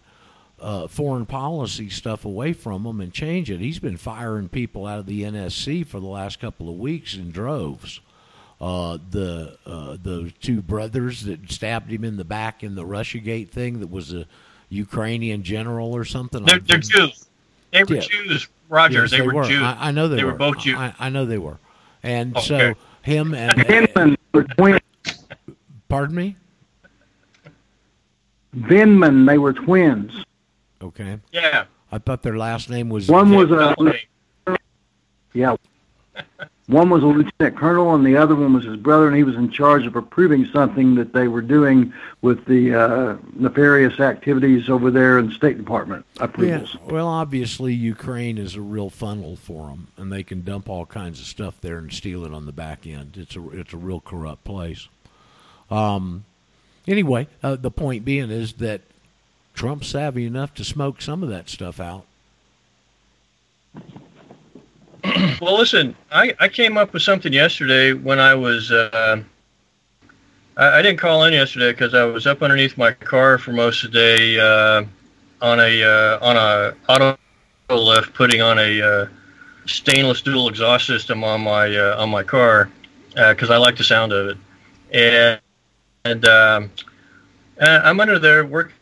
uh, foreign policy stuff away from them and change it. He's been firing people out of the NSC for the last couple of weeks in droves. Uh, the uh, the two brothers that stabbed him in the back in the RussiaGate thing that was a Ukrainian general or something. They're, they're Jews. They were Yeah. Jews, Roger. Yes, they, were, Jews. I, I know they, They were both Jews. I, I know they were. And so him and Him were twins. pardon me. Vindman. They were twins. Okay. Yeah. I thought their last name was. One was a yeah. <laughs> One was a lieutenant colonel, and the other one was his brother, and he was in charge of approving something that they were doing with the uh, nefarious activities over there in the State Department Yeah. approvals. Well, obviously, Ukraine is a real funnel for them, and they can dump all kinds of stuff there and steal it on the back end. It's a it's a real corrupt place. Um. Anyway, uh, the point being is that Trump's savvy enough to smoke some of that stuff out. Well, listen, I, I came up with something yesterday when I was. Uh, I, I didn't call in yesterday because I was up underneath my car for most of the day uh, on a uh, on a auto lift, putting on a uh, stainless dual exhaust system on my uh, on my car because I like the sound of it, and and um, uh, I'm under there working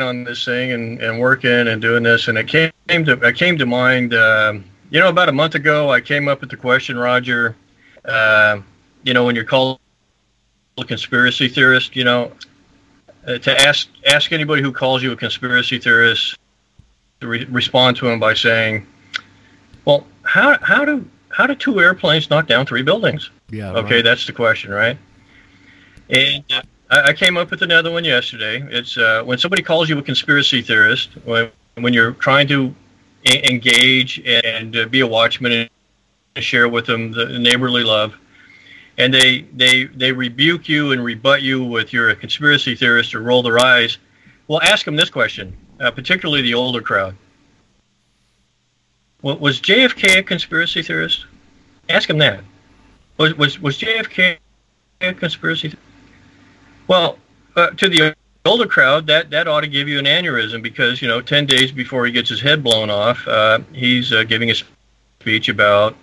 on this thing and, and working and doing this, and it came to it came to mind. Um, you know, about a month ago, I came up with the question, Roger. Uh, you know, when you're called a conspiracy theorist, you know, uh, to ask ask anybody who calls you a conspiracy theorist to re- respond to him by saying, "Well, how how do how do two airplanes knock down three buildings?" Yeah. Okay, right. that's the question, right? And uh, I, I came up with another one yesterday. It's uh, when somebody calls you a conspiracy theorist, when, when you're trying to engage and uh, be a watchman and share with them the neighborly love, and they, they, they rebuke you and rebut you with you're a conspiracy theorist or roll their eyes, well, ask them this question, uh, particularly the older crowd. Wa- Was JFK a conspiracy theorist? Ask them that. Was was was JFK a conspiracy? th- Well, uh, to the older crowd, that that ought to give you an aneurysm because you know, ten days before he gets his head blown off, uh, he's uh, giving a speech about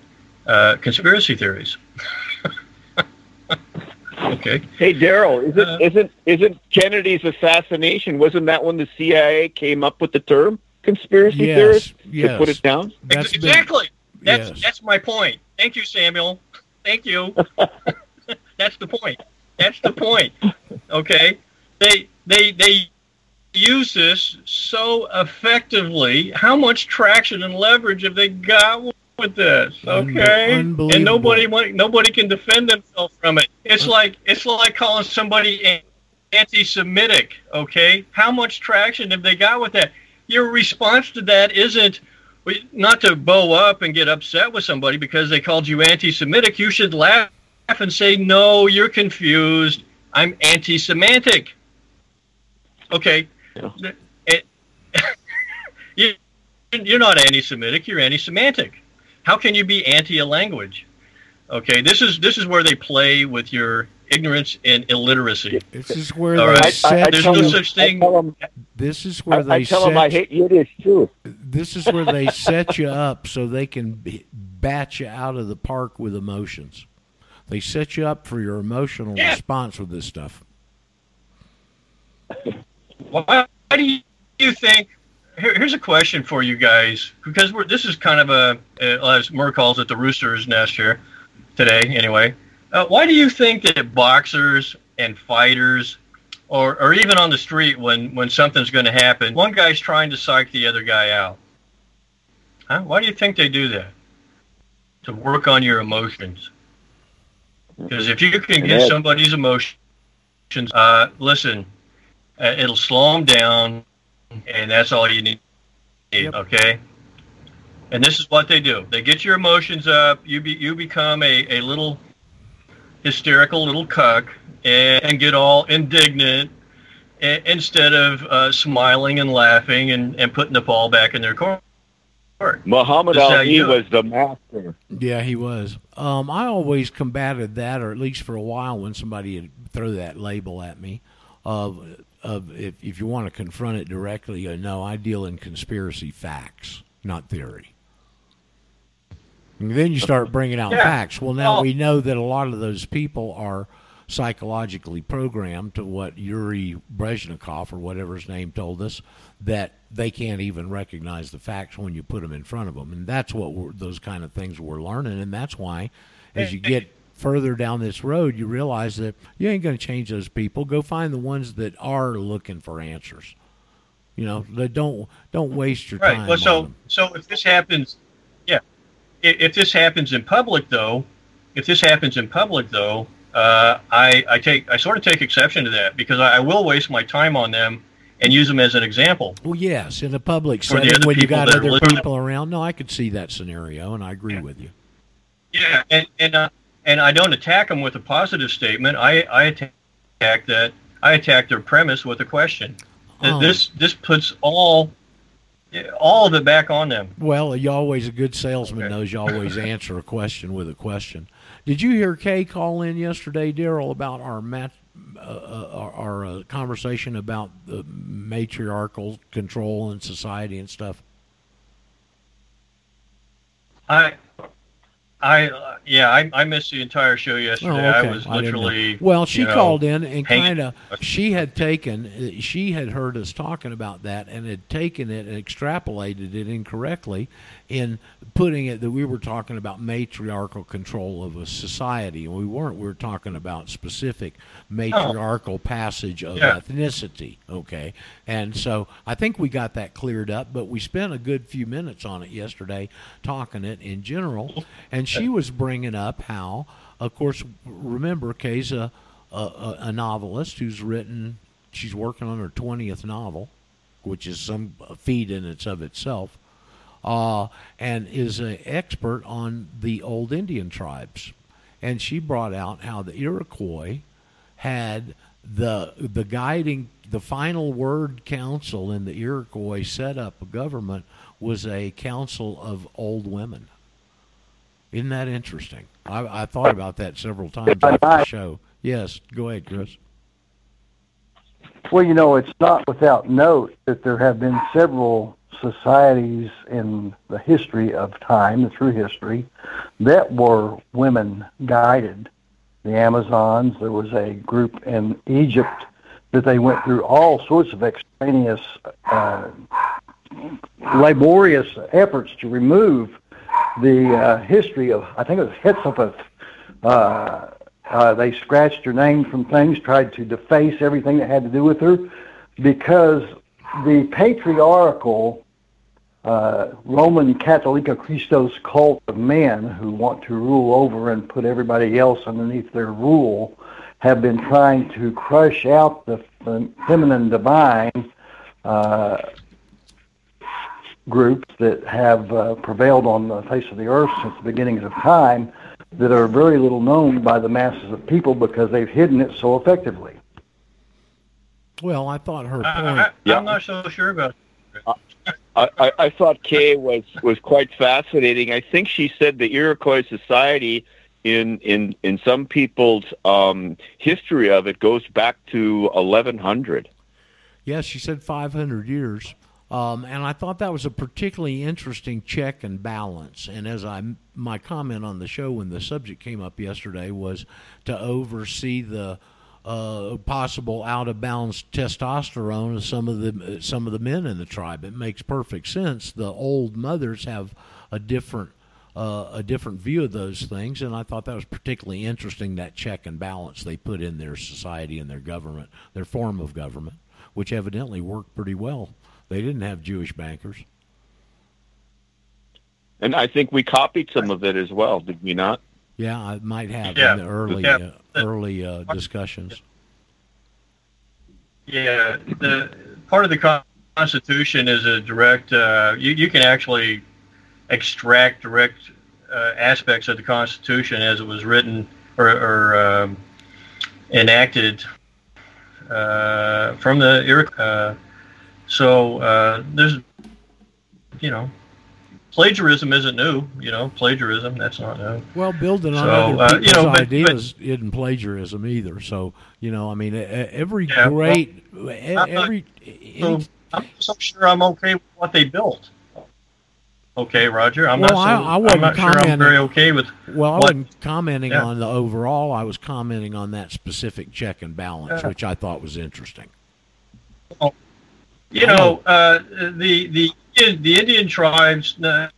uh, conspiracy theories. <laughs> okay. Hey, Daryl, isn't Uh, isn't isn't Kennedy's assassination? Wasn't that when the CIA came up with the term conspiracy Yes, theorist to yes. put it down? That's Ex- been- exactly. That's yes. that's my point. Thank you, Samuel. Thank you. <laughs> <laughs> that's the point. That's the point. Okay. They they they use this so effectively. How much traction and leverage have they got with this? Okay. And nobody nobody can defend themselves from it. It's like it's like calling somebody anti-Semitic. Okay. How much traction have they got with that? Your response to that isn't not to bow up and get upset with somebody because they called you anti-Semitic. You should laugh and say, "No, you're confused. I'm anti-Semantic." Okay. Yeah. It- eh, <laughs> you, you're not anti-Semitic. You're anti-semantic. How can you be anti a language? Okay. This is this is where they play with your ignorance and illiteracy. This is where All they right. I, I, I There's no them, such thing- them, This is I, where they I tell set. them I hate Yiddish too. This is where they set you up so they can bat you out of the park with emotions. They set you up for your emotional Yeah. response with this stuff. <laughs> Why do you think? Here, here's a question for you guys because we're this is kind of a, as Murr calls it, the rooster's nest here today. Anyway, uh, why do you think that boxers and fighters, or or even on the street when when something's going to happen, one guy's trying to psych the other guy out? Huh? Why do you think they do that? To work on your emotions. Because if you can get somebody's emotions, uh, listen, uh, it'll slow them down, and that's all you need. Yep. Okay. And this is what they do: they get your emotions up. You be you become a, a little hysterical little cuck and, and get all indignant i- instead of uh, smiling and laughing and, and putting the ball back in their court. Muhammad This is how Ali you do it. was the master. Yeah, he was. Um, I always combated that, or at least for a while, when somebody would throw that label at me of of if if you want to confront it directly, uh, no, I deal in conspiracy facts, not theory. And then you start bringing out <laughs> Yeah. facts. Well, now Well- we know that a lot of those people are psychologically programmed to what Yuri Brezhnikov or whatever his name told us that they can't even recognize the facts when you put them in front of them, and that's what we're, those kind of things we're learning, and that's why as you get further down this road, you realize that you ain't going to change those people. Go find the ones that are looking for answers. You know, that don't don't waste your time. Right. time. Well, so so if this happens, yeah, if, if this happens in public though, if this happens in public though, uh, I I take I sort of take exception to that because I, I will waste my time on them and use them as an example. Well, yes, in a public setting when you got other people around. No, I could see that scenario, and I agree with you. Yeah, and and uh, and I don't attack them with a positive statement. I I attack that I attack their premise with a question. Oh. This this puts all all of it back on them. Well, you always a good salesman Okay. knows you always <laughs> answer a question with a question. Did you hear Kay call in yesterday, Daryl, about our mat, uh, uh, our, our uh, conversation about the matriarchal control in society and stuff? I I uh, yeah I, I missed the entire show yesterday. Oh, okay. I was literally well. She you know, called in and kind of she had taken uh, she had heard us talking about that and had taken it and extrapolated it incorrectly in putting it that we were talking about matriarchal control of a society and we weren't. We were talking about specific matriarchal passage of Yeah. ethnicity. Okay, and so I think we got that cleared up, but we spent a good few minutes on it yesterday talking it in general, and she was bringing up how, of course, remember Kay's a, a, a, a novelist who's written. She's working on her twentieth novel, which is some feat in its of itself, uh, and is an expert on the old Indian tribes. And she brought out how the Iroquois had the the guiding the final word council in the Iroquois set up a government was a council of old women. Isn't that interesting? I, I thought about that several times after the show. Yes, go ahead, Chris. Well, you know, it's not without note that there have been several societies in the history of time, true history, that were women guided. The Amazons, there was a group in Egypt that they went through all sorts of extraneous, uh, laborious efforts to remove the uh, history of, I think it was Hetzapeth. Uh, uh, they scratched her name from things, tried to deface everything that had to do with her, because the patriarchal uh, Roman Catholica Christos cult of men who want to rule over and put everybody else underneath their rule have been trying to crush out the feminine divine uh, groups that have uh, prevailed on the face of the earth since the beginnings of time that are very little known by the masses of people because they've hidden it so effectively. Well, I thought her point. I, Yeah. I'm not so sure about. I, I, thought Kay was, was quite fascinating. I think she said the Iroquois society in in in some people's um, history of it goes back to 1100. Yes, she said 500 years. Um, and I thought that was a particularly interesting check and balance. And as I, my comment on the show when the subject came up yesterday was to oversee the uh, possible out of bounds testosterone of some of the some of the men in the tribe. It makes perfect sense. The old mothers have a different uh, a different view of those things, and I thought that was particularly interesting. That check and balance they put in their society and their government, their form of government, which evidently worked pretty well. They didn't have Jewish bankers. And I think we copied some of it as well, did we not? Yeah, I might have Yeah, in the early yeah. uh, early uh, discussions. Yeah, the part of the Constitution is a direct. Uh, you you can actually extract direct uh, aspects of the Constitution as it was written or, or um, enacted uh, from the Iro- uh, so uh, there's you know plagiarism isn't new. You know plagiarism that's not new. Well, building on So, other uh, you people's know, but- ideas isn't plagiarism either. So you know, I mean, every Yeah, well, great, I'm not- every, So any- I'm so sure I'm okay with what they built. Okay, Roger. I'm Well, not. So, I- I wasn't am not sure I'm very okay with. well, I what- wasn't commenting Yeah. on the overall. I was commenting on that specific check and balance, Yeah. which I thought was interesting. You know, uh, the the the Indian tribes. Uh,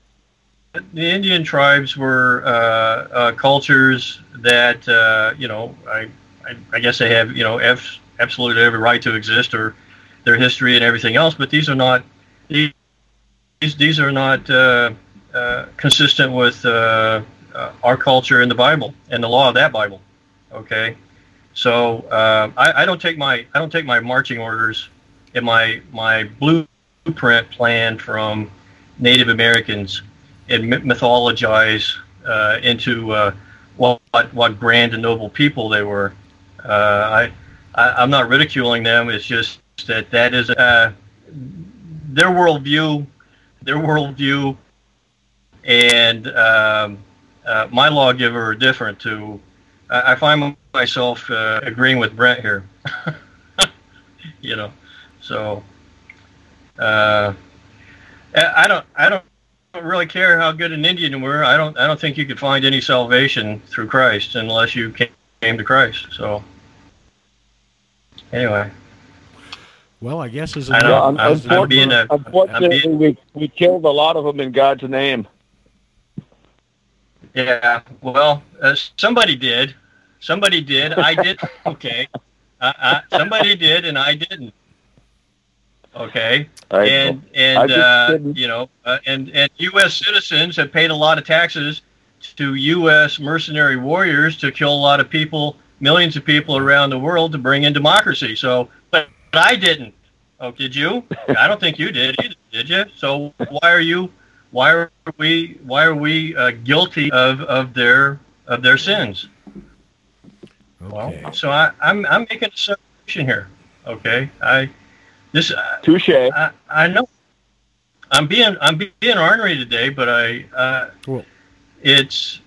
the Indian tribes were uh, uh, cultures that uh, you know I, I, I guess they have you know f- absolute every right to exist or their history and everything else, but these are not these these are not uh, uh, consistent with uh, our culture in the Bible and the law of that Bible. Okay, so I, I don't take my I don't take my marching orders and my my blueprint plan from Native Americans and mythologize uh, into uh, what what grand and noble people they were. Uh, I, I am not ridiculing them. It's just that that is uh, their worldview, their worldview, and um, uh, my lawgiver are different. To I, I find myself agreeing with Brent here. <laughs> you know, so uh, I don't I don't really care how good an Indian you were. I don't I don't think you could find any salvation through Christ unless you came to Christ. So anyway. Well, I guess as I a know. I'm- I'm- I'm being a- Unfortunately, I'm we, we killed a lot of them in God's name. Yeah, well, uh, somebody did. Somebody did. I did. <laughs> Okay. Uh, uh, somebody did, and I didn't. Okay. I, and and uh, you know, uh, and and U.S. citizens have paid a lot of taxes to U.S. mercenary warriors to kill a lot of people, millions of people around the world to bring in democracy. So, but, but I didn't. Oh, did you? <laughs> I don't think you did either, did you? So why are you? Why are we? Why are we uh, guilty of, of their of their sins? okay. Well, so I, I'm I'm making a assumption here. Okay, I this uh, Touche. I, I know I'm being I'm being ornery today, but I uh, Well- it's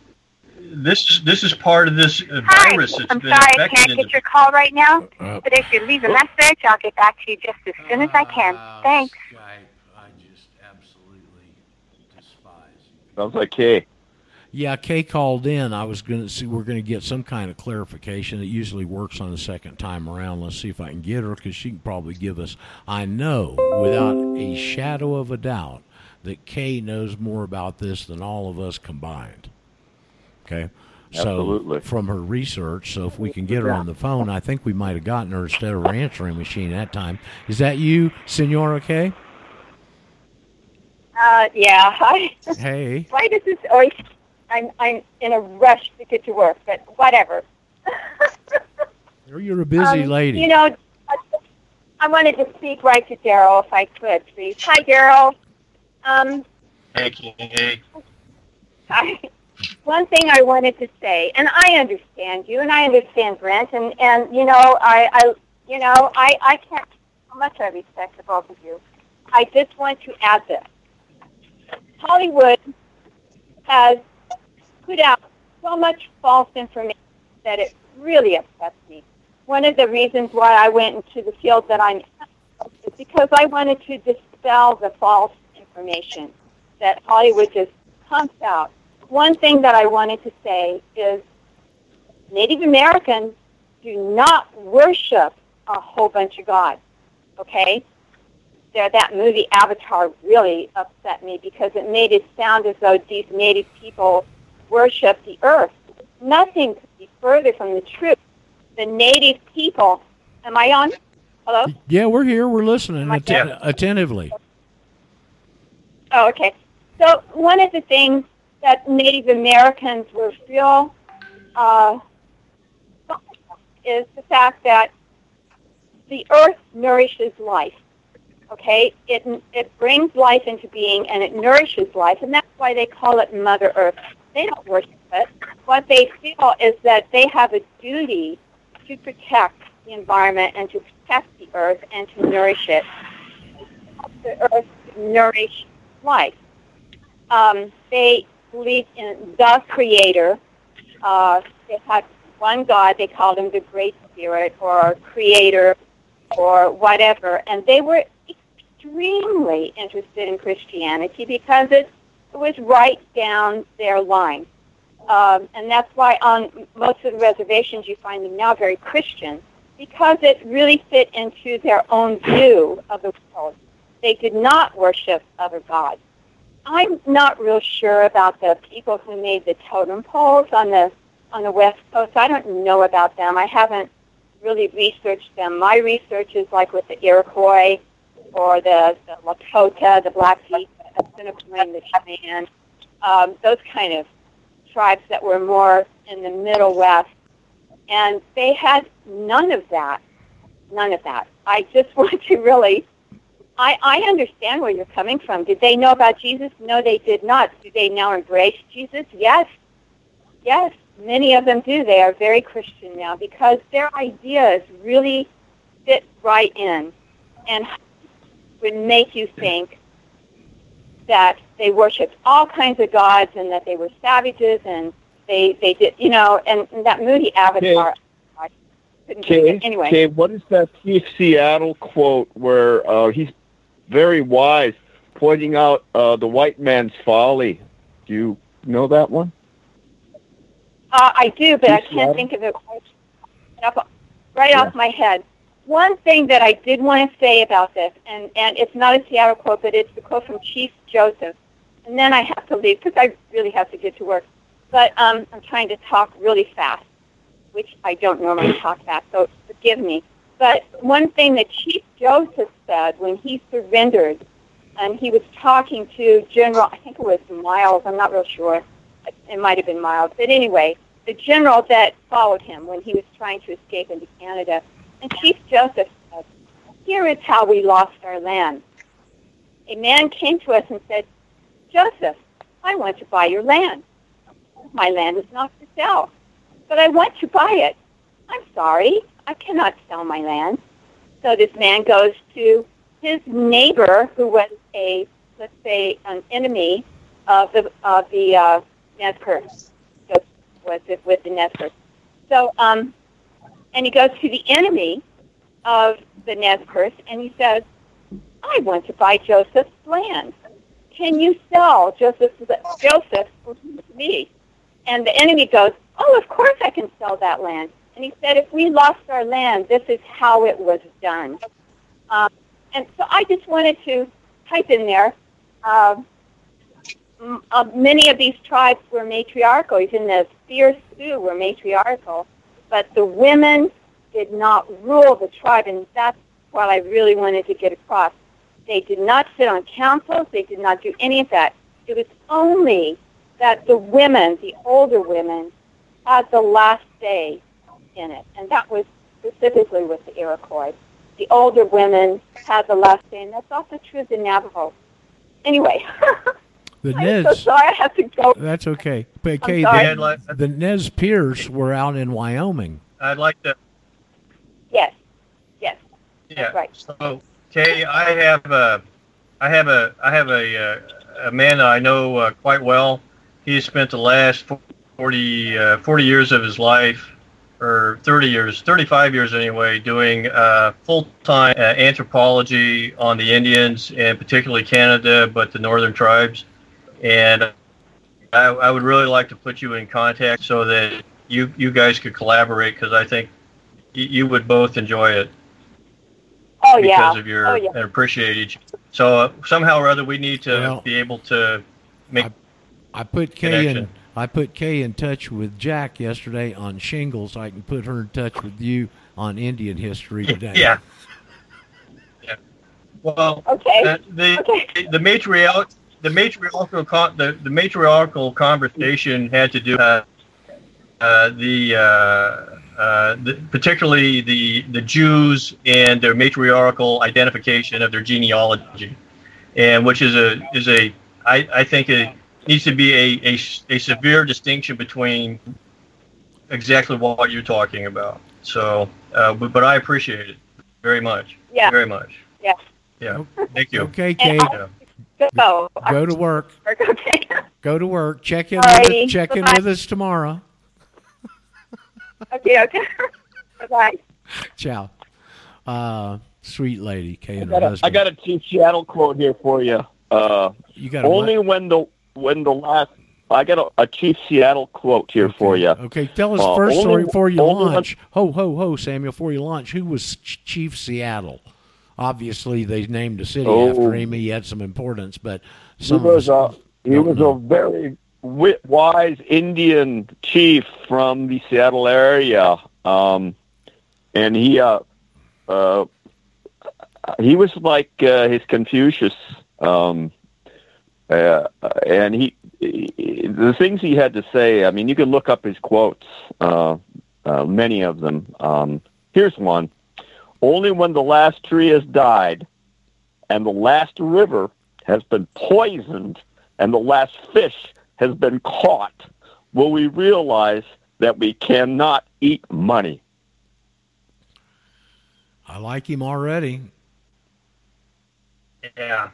this is this is part of this uh, Hi, virus that's I'm been sorry I can't get the- your call right now, Uh, but if you leave a message, I'll get back to you just as soon as I can. Thanks. Skype, I just absolutely despise. Sounds like Kay. Yeah, Kay called in. I was going to see we're going to get some kind of clarification. It usually works on the second time around. Let's see if I can get her because she can probably give us. I know without a shadow of a doubt that Kay knows more about this than all of us combined. Okay. So Absolutely. from her research, so if we can get her on the phone, I think we might have gotten her instead of her answering machine that time. Is that you, Senora Kay? Uh, yeah. Hi. Hey. Why does this always? I'm I'm in a rush to get to work, but whatever. You're a busy Um, lady. You know, I, I wanted to speak right to Daryl if I could, please. Hi, Daryl. Um, Thank you. Hey, I, one thing I wanted to say, and I understand you, and I understand Brent, and and you know, I, I you know, I I can't how much I respect the both of you. I just want to add this: Hollywood has put out so much false information that it really upsets me. One of the reasons why I went into the field that I'm in is because I wanted to dispel the false information that Hollywood just pumps out. One thing that I wanted to say is Native Americans do not worship a whole bunch of gods. Okay? There, that movie Avatar really upset me because it made it sound as though these native people worship the earth. Nothing could be further from the truth. The native people. Am I on? Hello? Yeah, we're here. We're listening atten- attentively. Oh, okay. So one of the things that Native Americans were real uh, is the fact that the earth nourishes life. Okay, it it brings life into being and it nourishes life, and that's why they call it Mother Earth. They don't worship it. What they feel is that they have a duty to protect the environment and to protect the earth and to nourish it. The earth nourish life. Um, they believe in the Creator. Uh, they had one God. They called him the Great Spirit or Creator or whatever, and they were extremely interested in Christianity because it, was right down their line. Um, and that's why on most of the reservations you find them now very Christian because it really fit into their own view of the world. They did not worship other gods. I'm not real sure about the people who made the totem poles on the on the west coast. I don't know about them. I haven't really researched them. My research is like with the Iroquois or the, the Lakota, the Blackfeet, the Assiniboine, the Cheyenne, um, those kind of tribes that were more in the Middle West. And they had none of that. None of that. I just <laughs> want to really I, I understand where you're coming from. Did they know about Jesus? No, they did not. Do they now embrace Jesus? Yes. Yes, many of them do. They are very Christian now because their ideas really fit right in and would make you think that they worshipped all kinds of gods and that they were savages and they they did you know and, and that moody avatar I couldn't do Okay, anyway okay, what is that Chief Seattle quote where uh, he's very wise, pointing out uh, the white man's folly? Do you know that one? Uh, I do, but I can't Sweat? think of it right off, right off my head. One thing that I did want to say about this, and, and it's not a Seattle quote, but it's the quote from Chief Joseph. And then I have to leave because I really have to get to work. But um, I'm trying to talk really fast, which I don't normally talk fast, so forgive me. But one thing that Chief Joseph said when he surrendered, and he was talking to General, I think it was Miles, I'm not real sure. It might have been Miles. But anyway, the general that followed him when he was trying to escape into Canada. And Chief Joseph said, here is how we lost our land. A man came to us and said, Joseph, I want to buy your land. My land is not for sale, but I want to buy it. I'm sorry, I cannot sell my land. So this man goes to his neighbor, who was a, let's say, an enemy of the of the uh. Joseph was it with the Perce. So, um, and he goes to the enemy of the Perce, and he says, "I want to buy Joseph's land. Can you sell Joseph's Joseph to me?" And the enemy goes, "Oh, of course I can sell that land." And he said, "If we lost our land, this is how it was done." Um, and so I just wanted to type in there. Uh, m- uh, many of these tribes were matriarchal. Even the Spear Sioux were matriarchal, but the women did not rule the tribe, and that's what I really wanted to get across. They did not sit on councils. They did not do any of that. It was only that the women, the older women, had the last say in it, and that was specifically with the Iroquois. The older women had the last say, and that's also true of the Navajo. Anyway, <laughs> The <laughs> I'm so sorry I have to go. That's okay. But I'm Kay, sorry. Like, the, the Nez Perce were out in Wyoming. I'd like to Yes, yes, Yeah. That's right. So, Kay, I have a, I have a, I have a, uh, a man that I know uh, quite well. He spent the last 40, uh, 40 years of his life, or 30 years, 35 years anyway, doing uh, full-time uh, anthropology on the Indians and particularly Canada, but the northern tribes. And I, I would really like to put you in contact so that you, you guys could collaborate because I think you would both enjoy it Oh because yeah. of your Oh yeah. and appreciate each. So uh, somehow or other, we need to Well, be able to make. I put Kay in. I put Kay in touch with Jack yesterday on shingles. I can put her in touch with you on Indian history <laughs> today. yeah. Yeah. Well, Okay. uh, the Okay. the matriarch the matriarchal con- the, the matriarchal conversation had to do uh, uh, the, uh, uh, the particularly the the Jews and their matriarchal identification of their genealogy, and which is a is a I, I think it needs to be a, a, a severe distinction between exactly what you're talking about. So, uh, but, but I appreciate it very much. Yeah. Very much. Yeah. Yeah. Thank you. Okay, Kay. And Yeah. Go. Go to work. <laughs> Okay. Go to work. Check in. With Alrighty. us, check in Bye-bye. with us tomorrow. Okay. Okay. <laughs> Bye. Ciao. Uh, sweet lady, Kay I and her got, a, husband. I got a Chief Seattle quote here for you. Uh, you got only what? when the when the last I got a, a Chief Seattle quote here for you. Okay, tell us Uh, first only- story before you only when- launch. Ho, ho, ho, Samuel, before you launch. Who was Ch- Chief Seattle? obviously they named a city Oh. after him. He had some importance, but He was of a he was know. a very wi- wise Indian chief from the Seattle area, um, and he uh, uh, he was like uh, his Confucius, um, uh, and he, he the things he had to say. I mean, you can look up his quotes, uh, uh, many of them. Um, here's one: Only when the last tree has died, and the last river has been poisoned and the last fish has been caught, will we realize that we cannot eat money. I like him already. Yeah.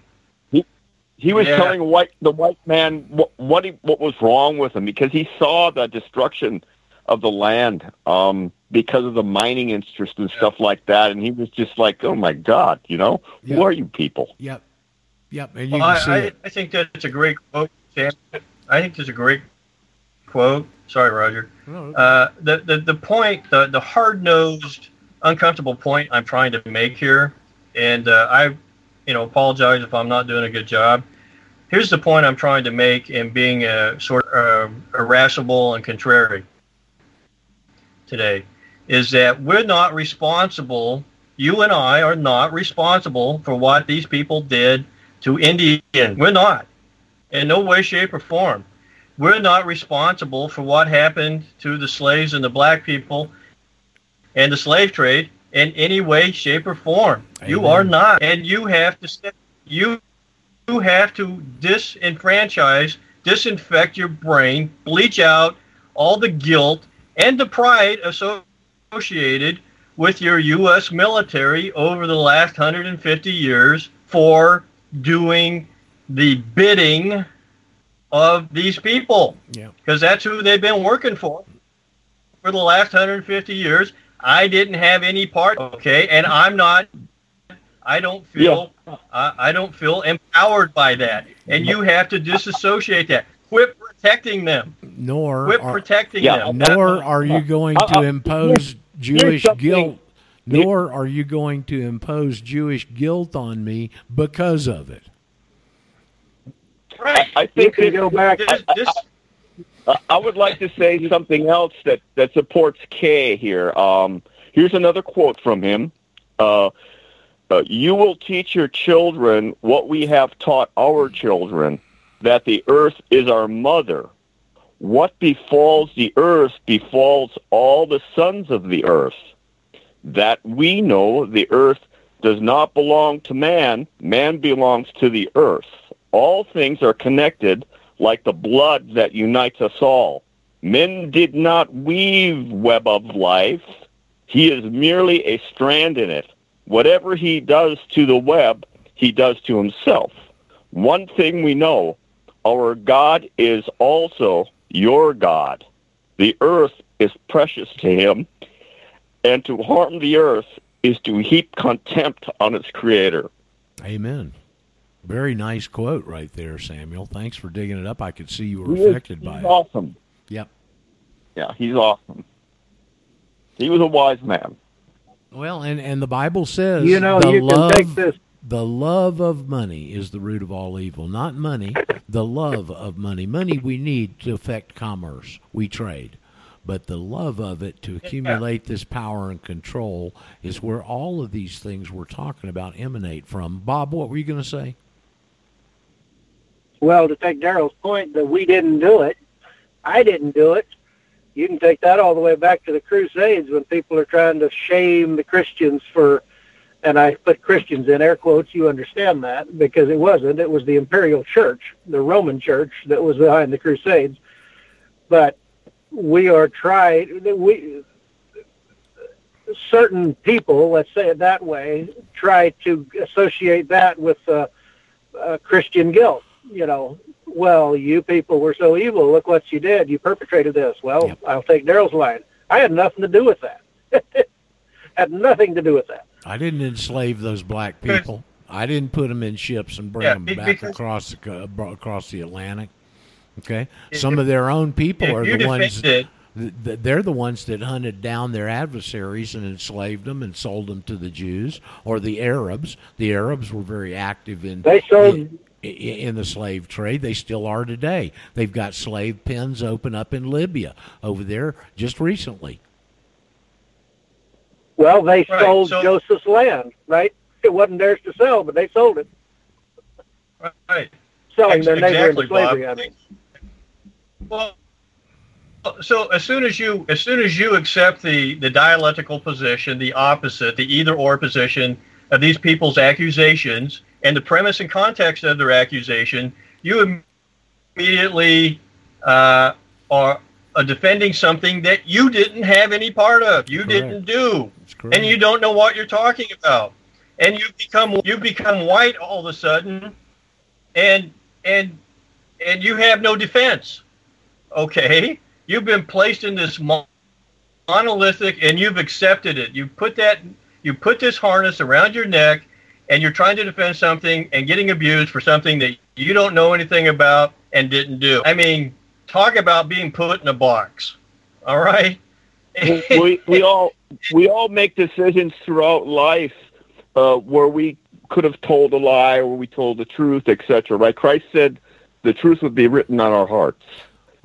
He was Yeah. telling white the white man what what, he, what was wrong with him because he saw the destruction of the land um, because of the mining interest and stuff like that, and he was just like, "Oh my God, you know, Yeah. who are you people?" Yep, yep, and you Well, can see I, I, it. I think that's a great quote, Sam. I think there's a great quote. Sorry, Roger. No, Uh, the, the the point, the the hard nosed, uncomfortable point I'm trying to make here, and uh, I, you know, apologize if I'm not doing a good job. Here's the point I'm trying to make in being a sort of uh, irascible and contrary today, is that we're not responsible. You and I are not responsible for what these people did to Indians. We're not, in no way, shape, or form we're not responsible for what happened to the slaves and the black people and the slave trade in any way, shape, or form. You are not, and you have to step, you you have to disenfranchise, disinfect your brain, bleach out all the guilt and the pride associated with your U.S. military over the last 150 years for doing the bidding of these people Yeah, because that's who they've been working for for the last 150 years. I didn't have any part, okay, and I'm not. I don't feel. I, I don't feel empowered by that, and you have to disassociate that. Quit protecting them. nor Quit are, protecting Yeah. them. nor are you going Uh, to uh, impose Jewish guilt. Nor are you going to impose Jewish guilt on me because of it. Right. I You think can this, go back. This, this, I- I would like to say something else that, that supports Kay here. Um, here's another quote from him. Uh, uh, you will teach your children what we have taught our children, that the earth is our mother. What befalls the earth befalls all the sons of the earth. That we know the earth does not belong to man, man belongs to the earth. All things are connected like the blood that unites us all. Men did not weave web of life. He is merely a strand in it. Whatever he does to the web, he does to himself. One thing we know, our God is also your God. The earth is precious to him, and to harm the earth is to heap contempt on its creator. Amen. Very nice quote right there, Samuel. Thanks for digging it up. I could see you were He is- affected by he's it. awesome. Yep. Yeah, he's awesome. He was a wise man. Well, and, and the Bible says You know, the you love can take this. the love of money is the root of all evil. Not money, the love of money. Money we need to affect commerce. We trade. But the love of it to accumulate this power and control is where all of these things we're talking about emanate from. Bob, what were you going to say? Well, to take Daryl's point that we didn't do it, I didn't do it. You can take that all the way back to the Crusades when people are trying to shame the Christians for, and I put Christians in air quotes. You understand that because it wasn't. It was the imperial church, the Roman church, that was behind the Crusades. But we are trying. We certain people, let's say it that way, try to associate that with uh, uh, Christian guilt you know, well, you people were so evil. Look what you did. You perpetrated this. Well, Yep. I'll take Daryl's line. I had nothing to do with that. <laughs> had nothing to do with that. I didn't enslave those black people. I didn't put them in ships and bring Yeah, them back across the uh, across the Atlantic. Okay, some of their own people are the ones defended, th- th- they're the ones that hunted down their adversaries and enslaved them and sold them to the Jews or the Arabs. The Arabs were very active in They sold- in, in the slave trade. They still are today. They've got slave pens open up in Libya over there just recently. Well, they Right, sold so- Joseph's land, right? It wasn't theirs to sell, but they sold it, Right. selling Ex- their neighbor into exactly, slavery. Bob. I mean. Well, so as soon as you as soon as you accept the the dialectical position, the opposite, the either or position of these people's accusations, and the premise and context of their accusation, you immediately uh, are defending something that you didn't have any part of, you Correct. didn't do, and you don't know what you're talking about, and you become you become white all of a sudden, and and and you have no defense. Okay? You've been placed in this monolithic and you've accepted it. You put that you put this harness around your neck and you're trying to defend something and getting abused for something that you don't know anything about and didn't do i mean talk about being put in a box all right we we all we all make decisions throughout life uh, where we could have told a lie or we told the truth, etc. Right? Christ said the truth would be written on our hearts,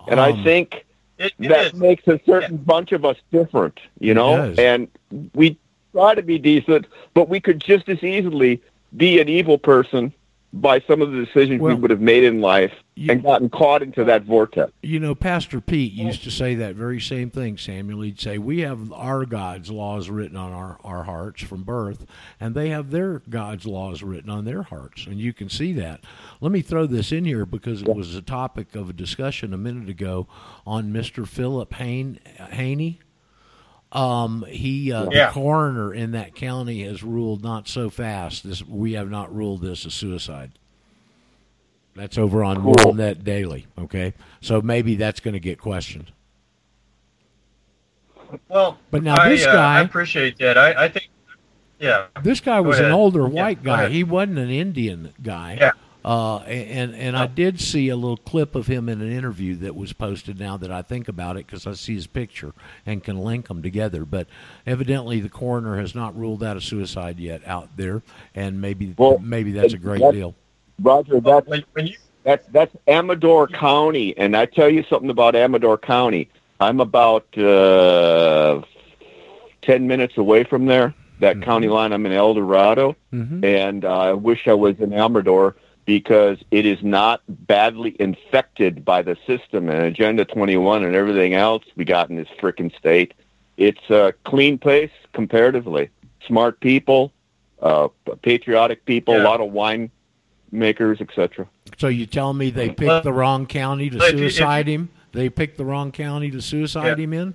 and I Um, think It- it that is. makes a certain bunch of us different. You know, and we try to be decent, but we could just as easily be an evil person by some of the decisions Well, we would have made in life you- and gotten caught into that vortex. You know, Pastor Pete used to say that very same thing, Samuel. He'd say, We have our God's laws written on our, our hearts from birth, and they have their God's laws written on their hearts. And you can see that. Let me throw this in here because it was a topic of a discussion a minute ago on Mr. Philip Hain, Haney. Um, he, uh, Yeah. the coroner in that county has ruled not so fast. This we have not ruled this a suicide. That's over on Cool. WorldNet Daily. Okay, so maybe that's going to get questioned. well But now I, this uh, guy- i appreciate that i, I think yeah This guy Go was an older Yeah, white guy. He wasn't an Indian guy. Yeah. Uh, and and I did see a little clip of him in an interview that was posted. Now that I think about it, because I see his picture and can link them together. But evidently, the coroner has not ruled out a suicide yet out there, and maybe Well, maybe that's a great that's- deal. Roger, that's when, when you That's that's Amador County, and I tell you something about Amador County. I'm about uh, ten minutes away from there. That Mhm. county line. I'm in El Dorado, hmm and uh, I wish I was in Amador because it is not badly infected by the system and Agenda 21 and everything else we got in this frickin' state. It's a clean place comparatively. Smart people, uh, patriotic people, a lot of wine makers, etc. So you tell me they picked Well, the wrong county to if if suicide him? They picked the wrong county to suicide Yeah. him in?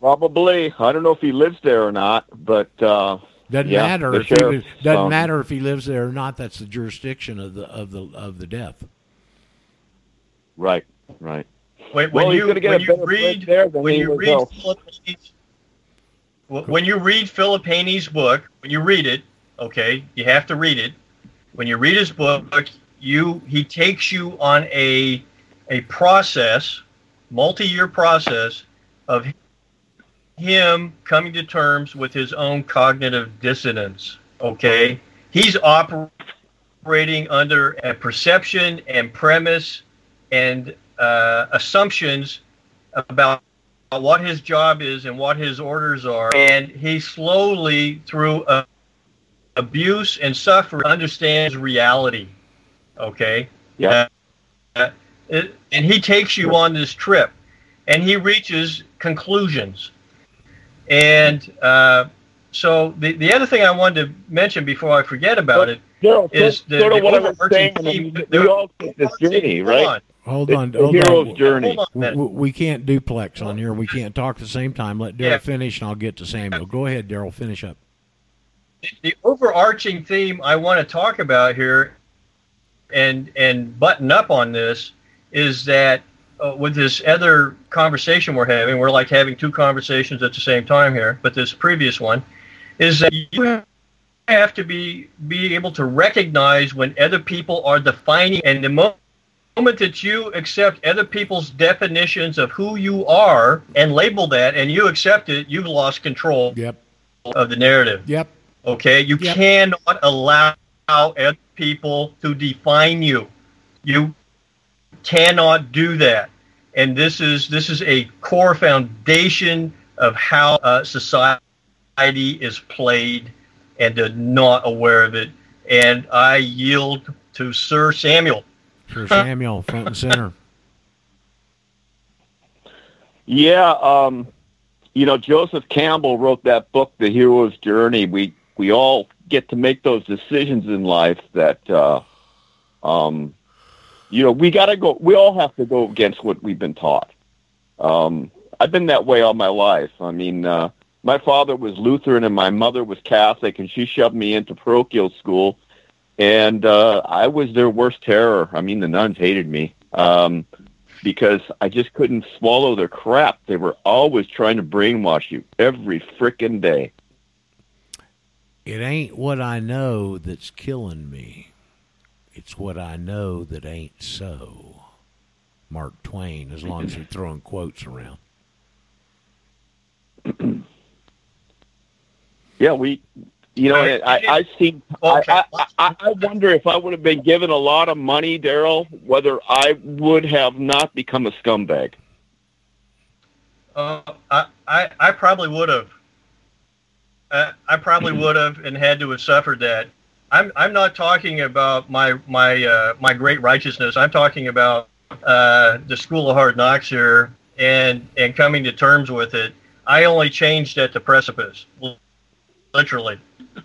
Probably. I don't know if he lives there or not, but uh, Doesn't Yeah, matter the if he sheriff, was, doesn't um, matter if he lives there or not. That's the jurisdiction of the of the of the death. right, right. When, Well, when he's you get when a you read there when you read else. Philip Haney's, wh- when you read Philip Haney's book, when you read it, okay, you have to read it. When you read his book, you he takes you on a a process, multi-year process of him coming to terms with his own cognitive dissonance. Okay, he's operating under a perception and premise and uh, assumptions about what his job is and what his orders are, and he slowly, through uh, abuse and suffering, understands reality. Okay. Yeah. Uh, it, and he takes you on this trip, and he reaches conclusions. And uh, so the the other thing I wanted to mention before I forget about it Daryl, is sort- the, sort of the what I was overarching theme. mean, the- we all take this journey, right? on. Hold on, the hold hero's on. journey. Hold on. We, we can't duplex on here. We can't talk at the same time. Let Daryl Yeah. finish, and I'll get to Samuel. Go ahead, Daryl. Finish up. the overarching theme I want to talk about here and and button up on this is that uh, with this other conversation we're having, we're like having two conversations at the same time here. But this previous one is that you have to be be able to recognize when other people are defining and the mo- moment that you accept other people's definitions of who you are and label that and you accept it, you've lost control Yep. of the narrative. Yep. Okay? You Yep. cannot allow other people to define you. You cannot do that. And this is this is a core foundation of how uh, society is played and they're not aware of it. And I yield to Sir Samuel. Sir Samuel, front and center. Yeah, um, you know, Joseph Campbell wrote that book, The Hero's Journey. We we all get to make those decisions in life that, uh, um, you know, we got to go. We all have to go against what we've been taught. Um, I've been that way all my life. I mean, uh, my father was Lutheran and my mother was Catholic, and she shoved me into parochial school, and uh, I was their worst terror. I mean, the nuns hated me. Um, because I just couldn't swallow their crap. They were always trying to brainwash you every frickin' day. It ain't what I know that's killing me. It's what I know that ain't so. Mark Twain, as long as you're throwing quotes around. <clears throat> Yeah, we, you know, Right. I, I see. Okay. I, I, I I wonder if I would have been given a lot of money, Daryl, whether I would have not become a scumbag. Uh, I, I, I probably would have. Uh, I probably <clears throat> would have and had to have suffered that. I'm, I'm not talking about my, my, uh, my great righteousness. I'm talking about uh, the school of hard knocks here and, and coming to terms with it. I only changed at the precipice, literally.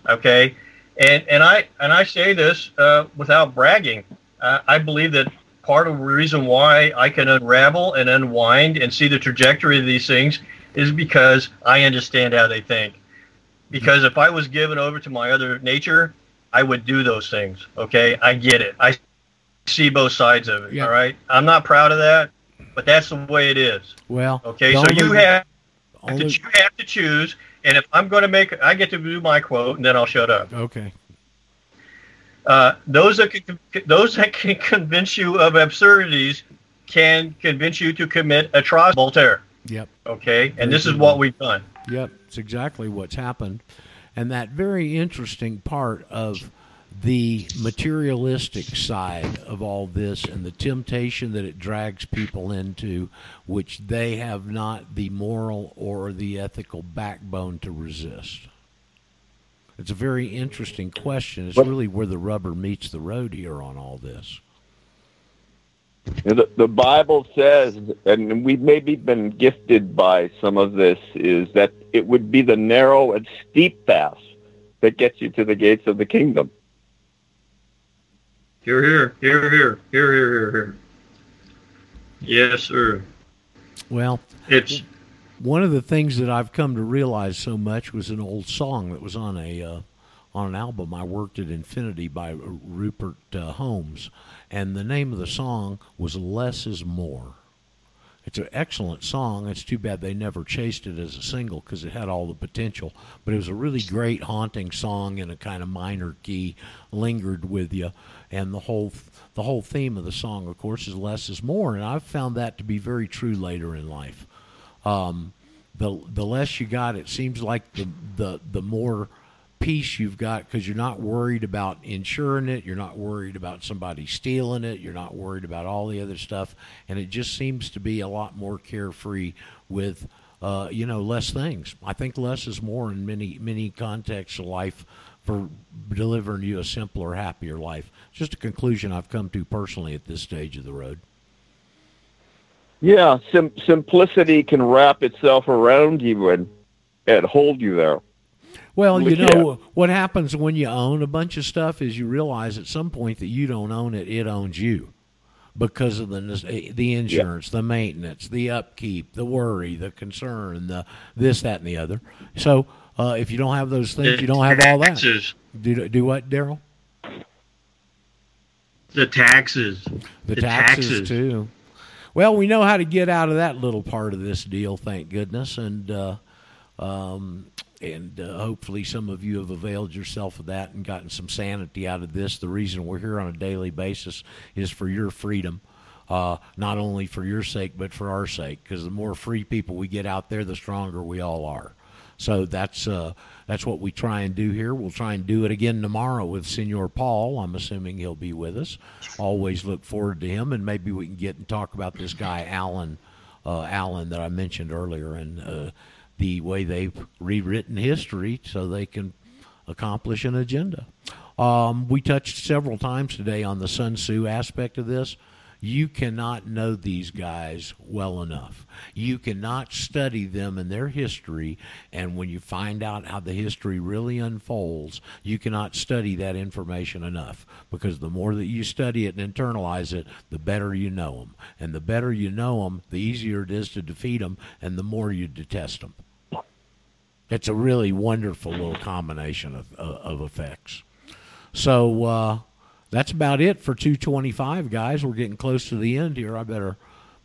Okay, and and I and I say this uh, without bragging. Uh, I believe that part of the reason why I can unravel and unwind and see the trajectory of these things is because I understand how they think. Because if I was given over to my other nature, I would do those things. Okay, I get it. I see both sides of it. Yeah. All right, I'm not proud of that, but that's the way it is. Well, Okay, so you have only- to, you have to choose, and if I'm going to make, I get to do my quote, and then I'll shut up. okay. Uh, those that can, those that can <laughs> convince you of absurdities can convince you to commit atrocity. Voltaire. Yep. Okay, and this is what we've done. Yep, it's exactly what's happened. And that very interesting part of the materialistic side of all this and the temptation that it drags people into, which they have not the moral or the ethical backbone to resist. It's a very interesting question. It's really where the rubber meets the road here on all this. You know, The, the Bible says, and we've maybe been gifted by some of this, is that it would be the narrow and steep path that gets you to the gates of the kingdom. Here, here, here, here, here, here, here, here. Yes, sir. Well, It's one of the things that I've come to realize so much was an old song that was on a uh, on an album I worked at Infinity by Rupert uh, Holmes, and the name of the song was "Less Is More." It's an excellent song. It's too bad they never chased it as a single because it had all the potential. But it was a really great, haunting song in a kind of minor key, lingered with you, and the whole the whole theme of the song, of course, is less is more. And I've found that to be very true later in life. Um, the the less you got, it seems like the the the more peace you've got because you're not worried about insuring it, you're not worried about somebody stealing it, you're not worried about all the other stuff, and it just seems to be a lot more carefree with uh, you know less things. I think less is more in many many contexts of life for delivering you a simpler, happier life. Just a conclusion I've come to personally at this stage of the road. Yeah, sim- simplicity can wrap itself around you and and hold you there. Well, you Yeah. know what happens when you own a bunch of stuff is you realize at some point that you don't own it; it owns you because of the the insurance, the maintenance, the upkeep, the worry, the concern, the this, that, and the other. So, uh, if you don't have those things, you don't have all that. Do do what, Daryl? The taxes. The, The taxes, taxes. too. Well, we know how to get out of that little part of this deal, thank goodness, and uh, um, and uh, hopefully some of you have availed yourself of that and gotten some sanity out of this. The reason we're here on a daily basis is for your freedom. uh, not only for your sake but for our sake. Because the more free people we get out there, the stronger we all are. So that's uh, that's what we try and do here. We'll try and do it again tomorrow with Senor Paul. I'm assuming he'll be with us. Always look forward to him, and maybe we can get and talk about this guy Alan, uh, Alan that I mentioned earlier, and uh, the way they've rewritten history so they can accomplish an agenda. Um, we touched several times today on the Sun Tzu aspect of this. You cannot know these guys well enough. You cannot study them and their history, and when you find out how the history really unfolds, you cannot study that information enough because the more that you study it and internalize it, the better you know them. And the better you know them, the easier it is to defeat them, and the more you detest them. It's a really wonderful little combination of, of, of effects. So, uh, that's about it for 225, guys. We're getting close to the end here. I better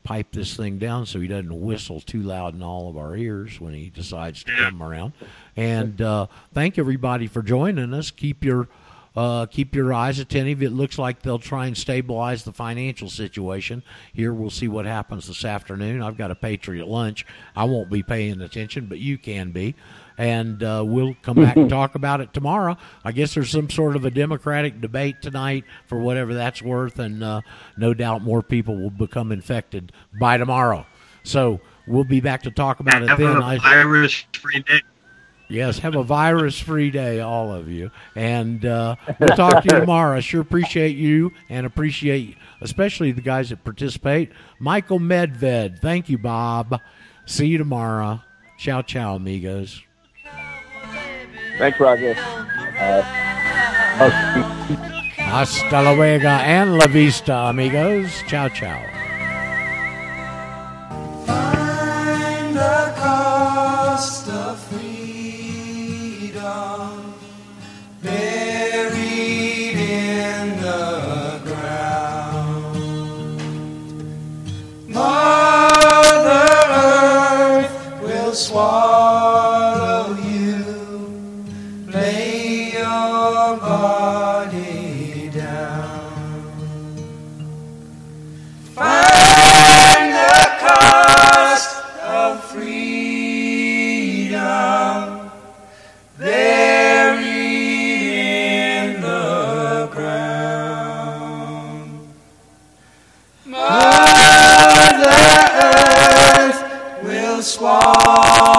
pipe this thing down so he doesn't whistle too loud in all of our ears when he decides to come around. And uh, thank everybody for joining us. Keep your uh, keep your eyes attentive. It looks like they'll try and stabilize the financial situation. Here, we'll see what happens this afternoon. I've got a Patriot lunch. I won't be paying attention, but you can be and uh, we'll come back and <laughs> talk about it tomorrow. I guess there's some sort of a Democratic debate tonight for whatever that's worth, and uh, no doubt more people will become infected by tomorrow. So we'll be back to talk about it Have then. a I- virus-free day. Yes, have a virus free day, all of you. And uh, we'll talk to you <laughs> tomorrow. I sure appreciate you and appreciate especially the guys that participate. Michael Medved, thank you, Bob. See you tomorrow. Ciao, ciao, amigos. Thanks, Roger. Hasta luego and la vista, amigos. Ciao, ciao. Swallow Swallow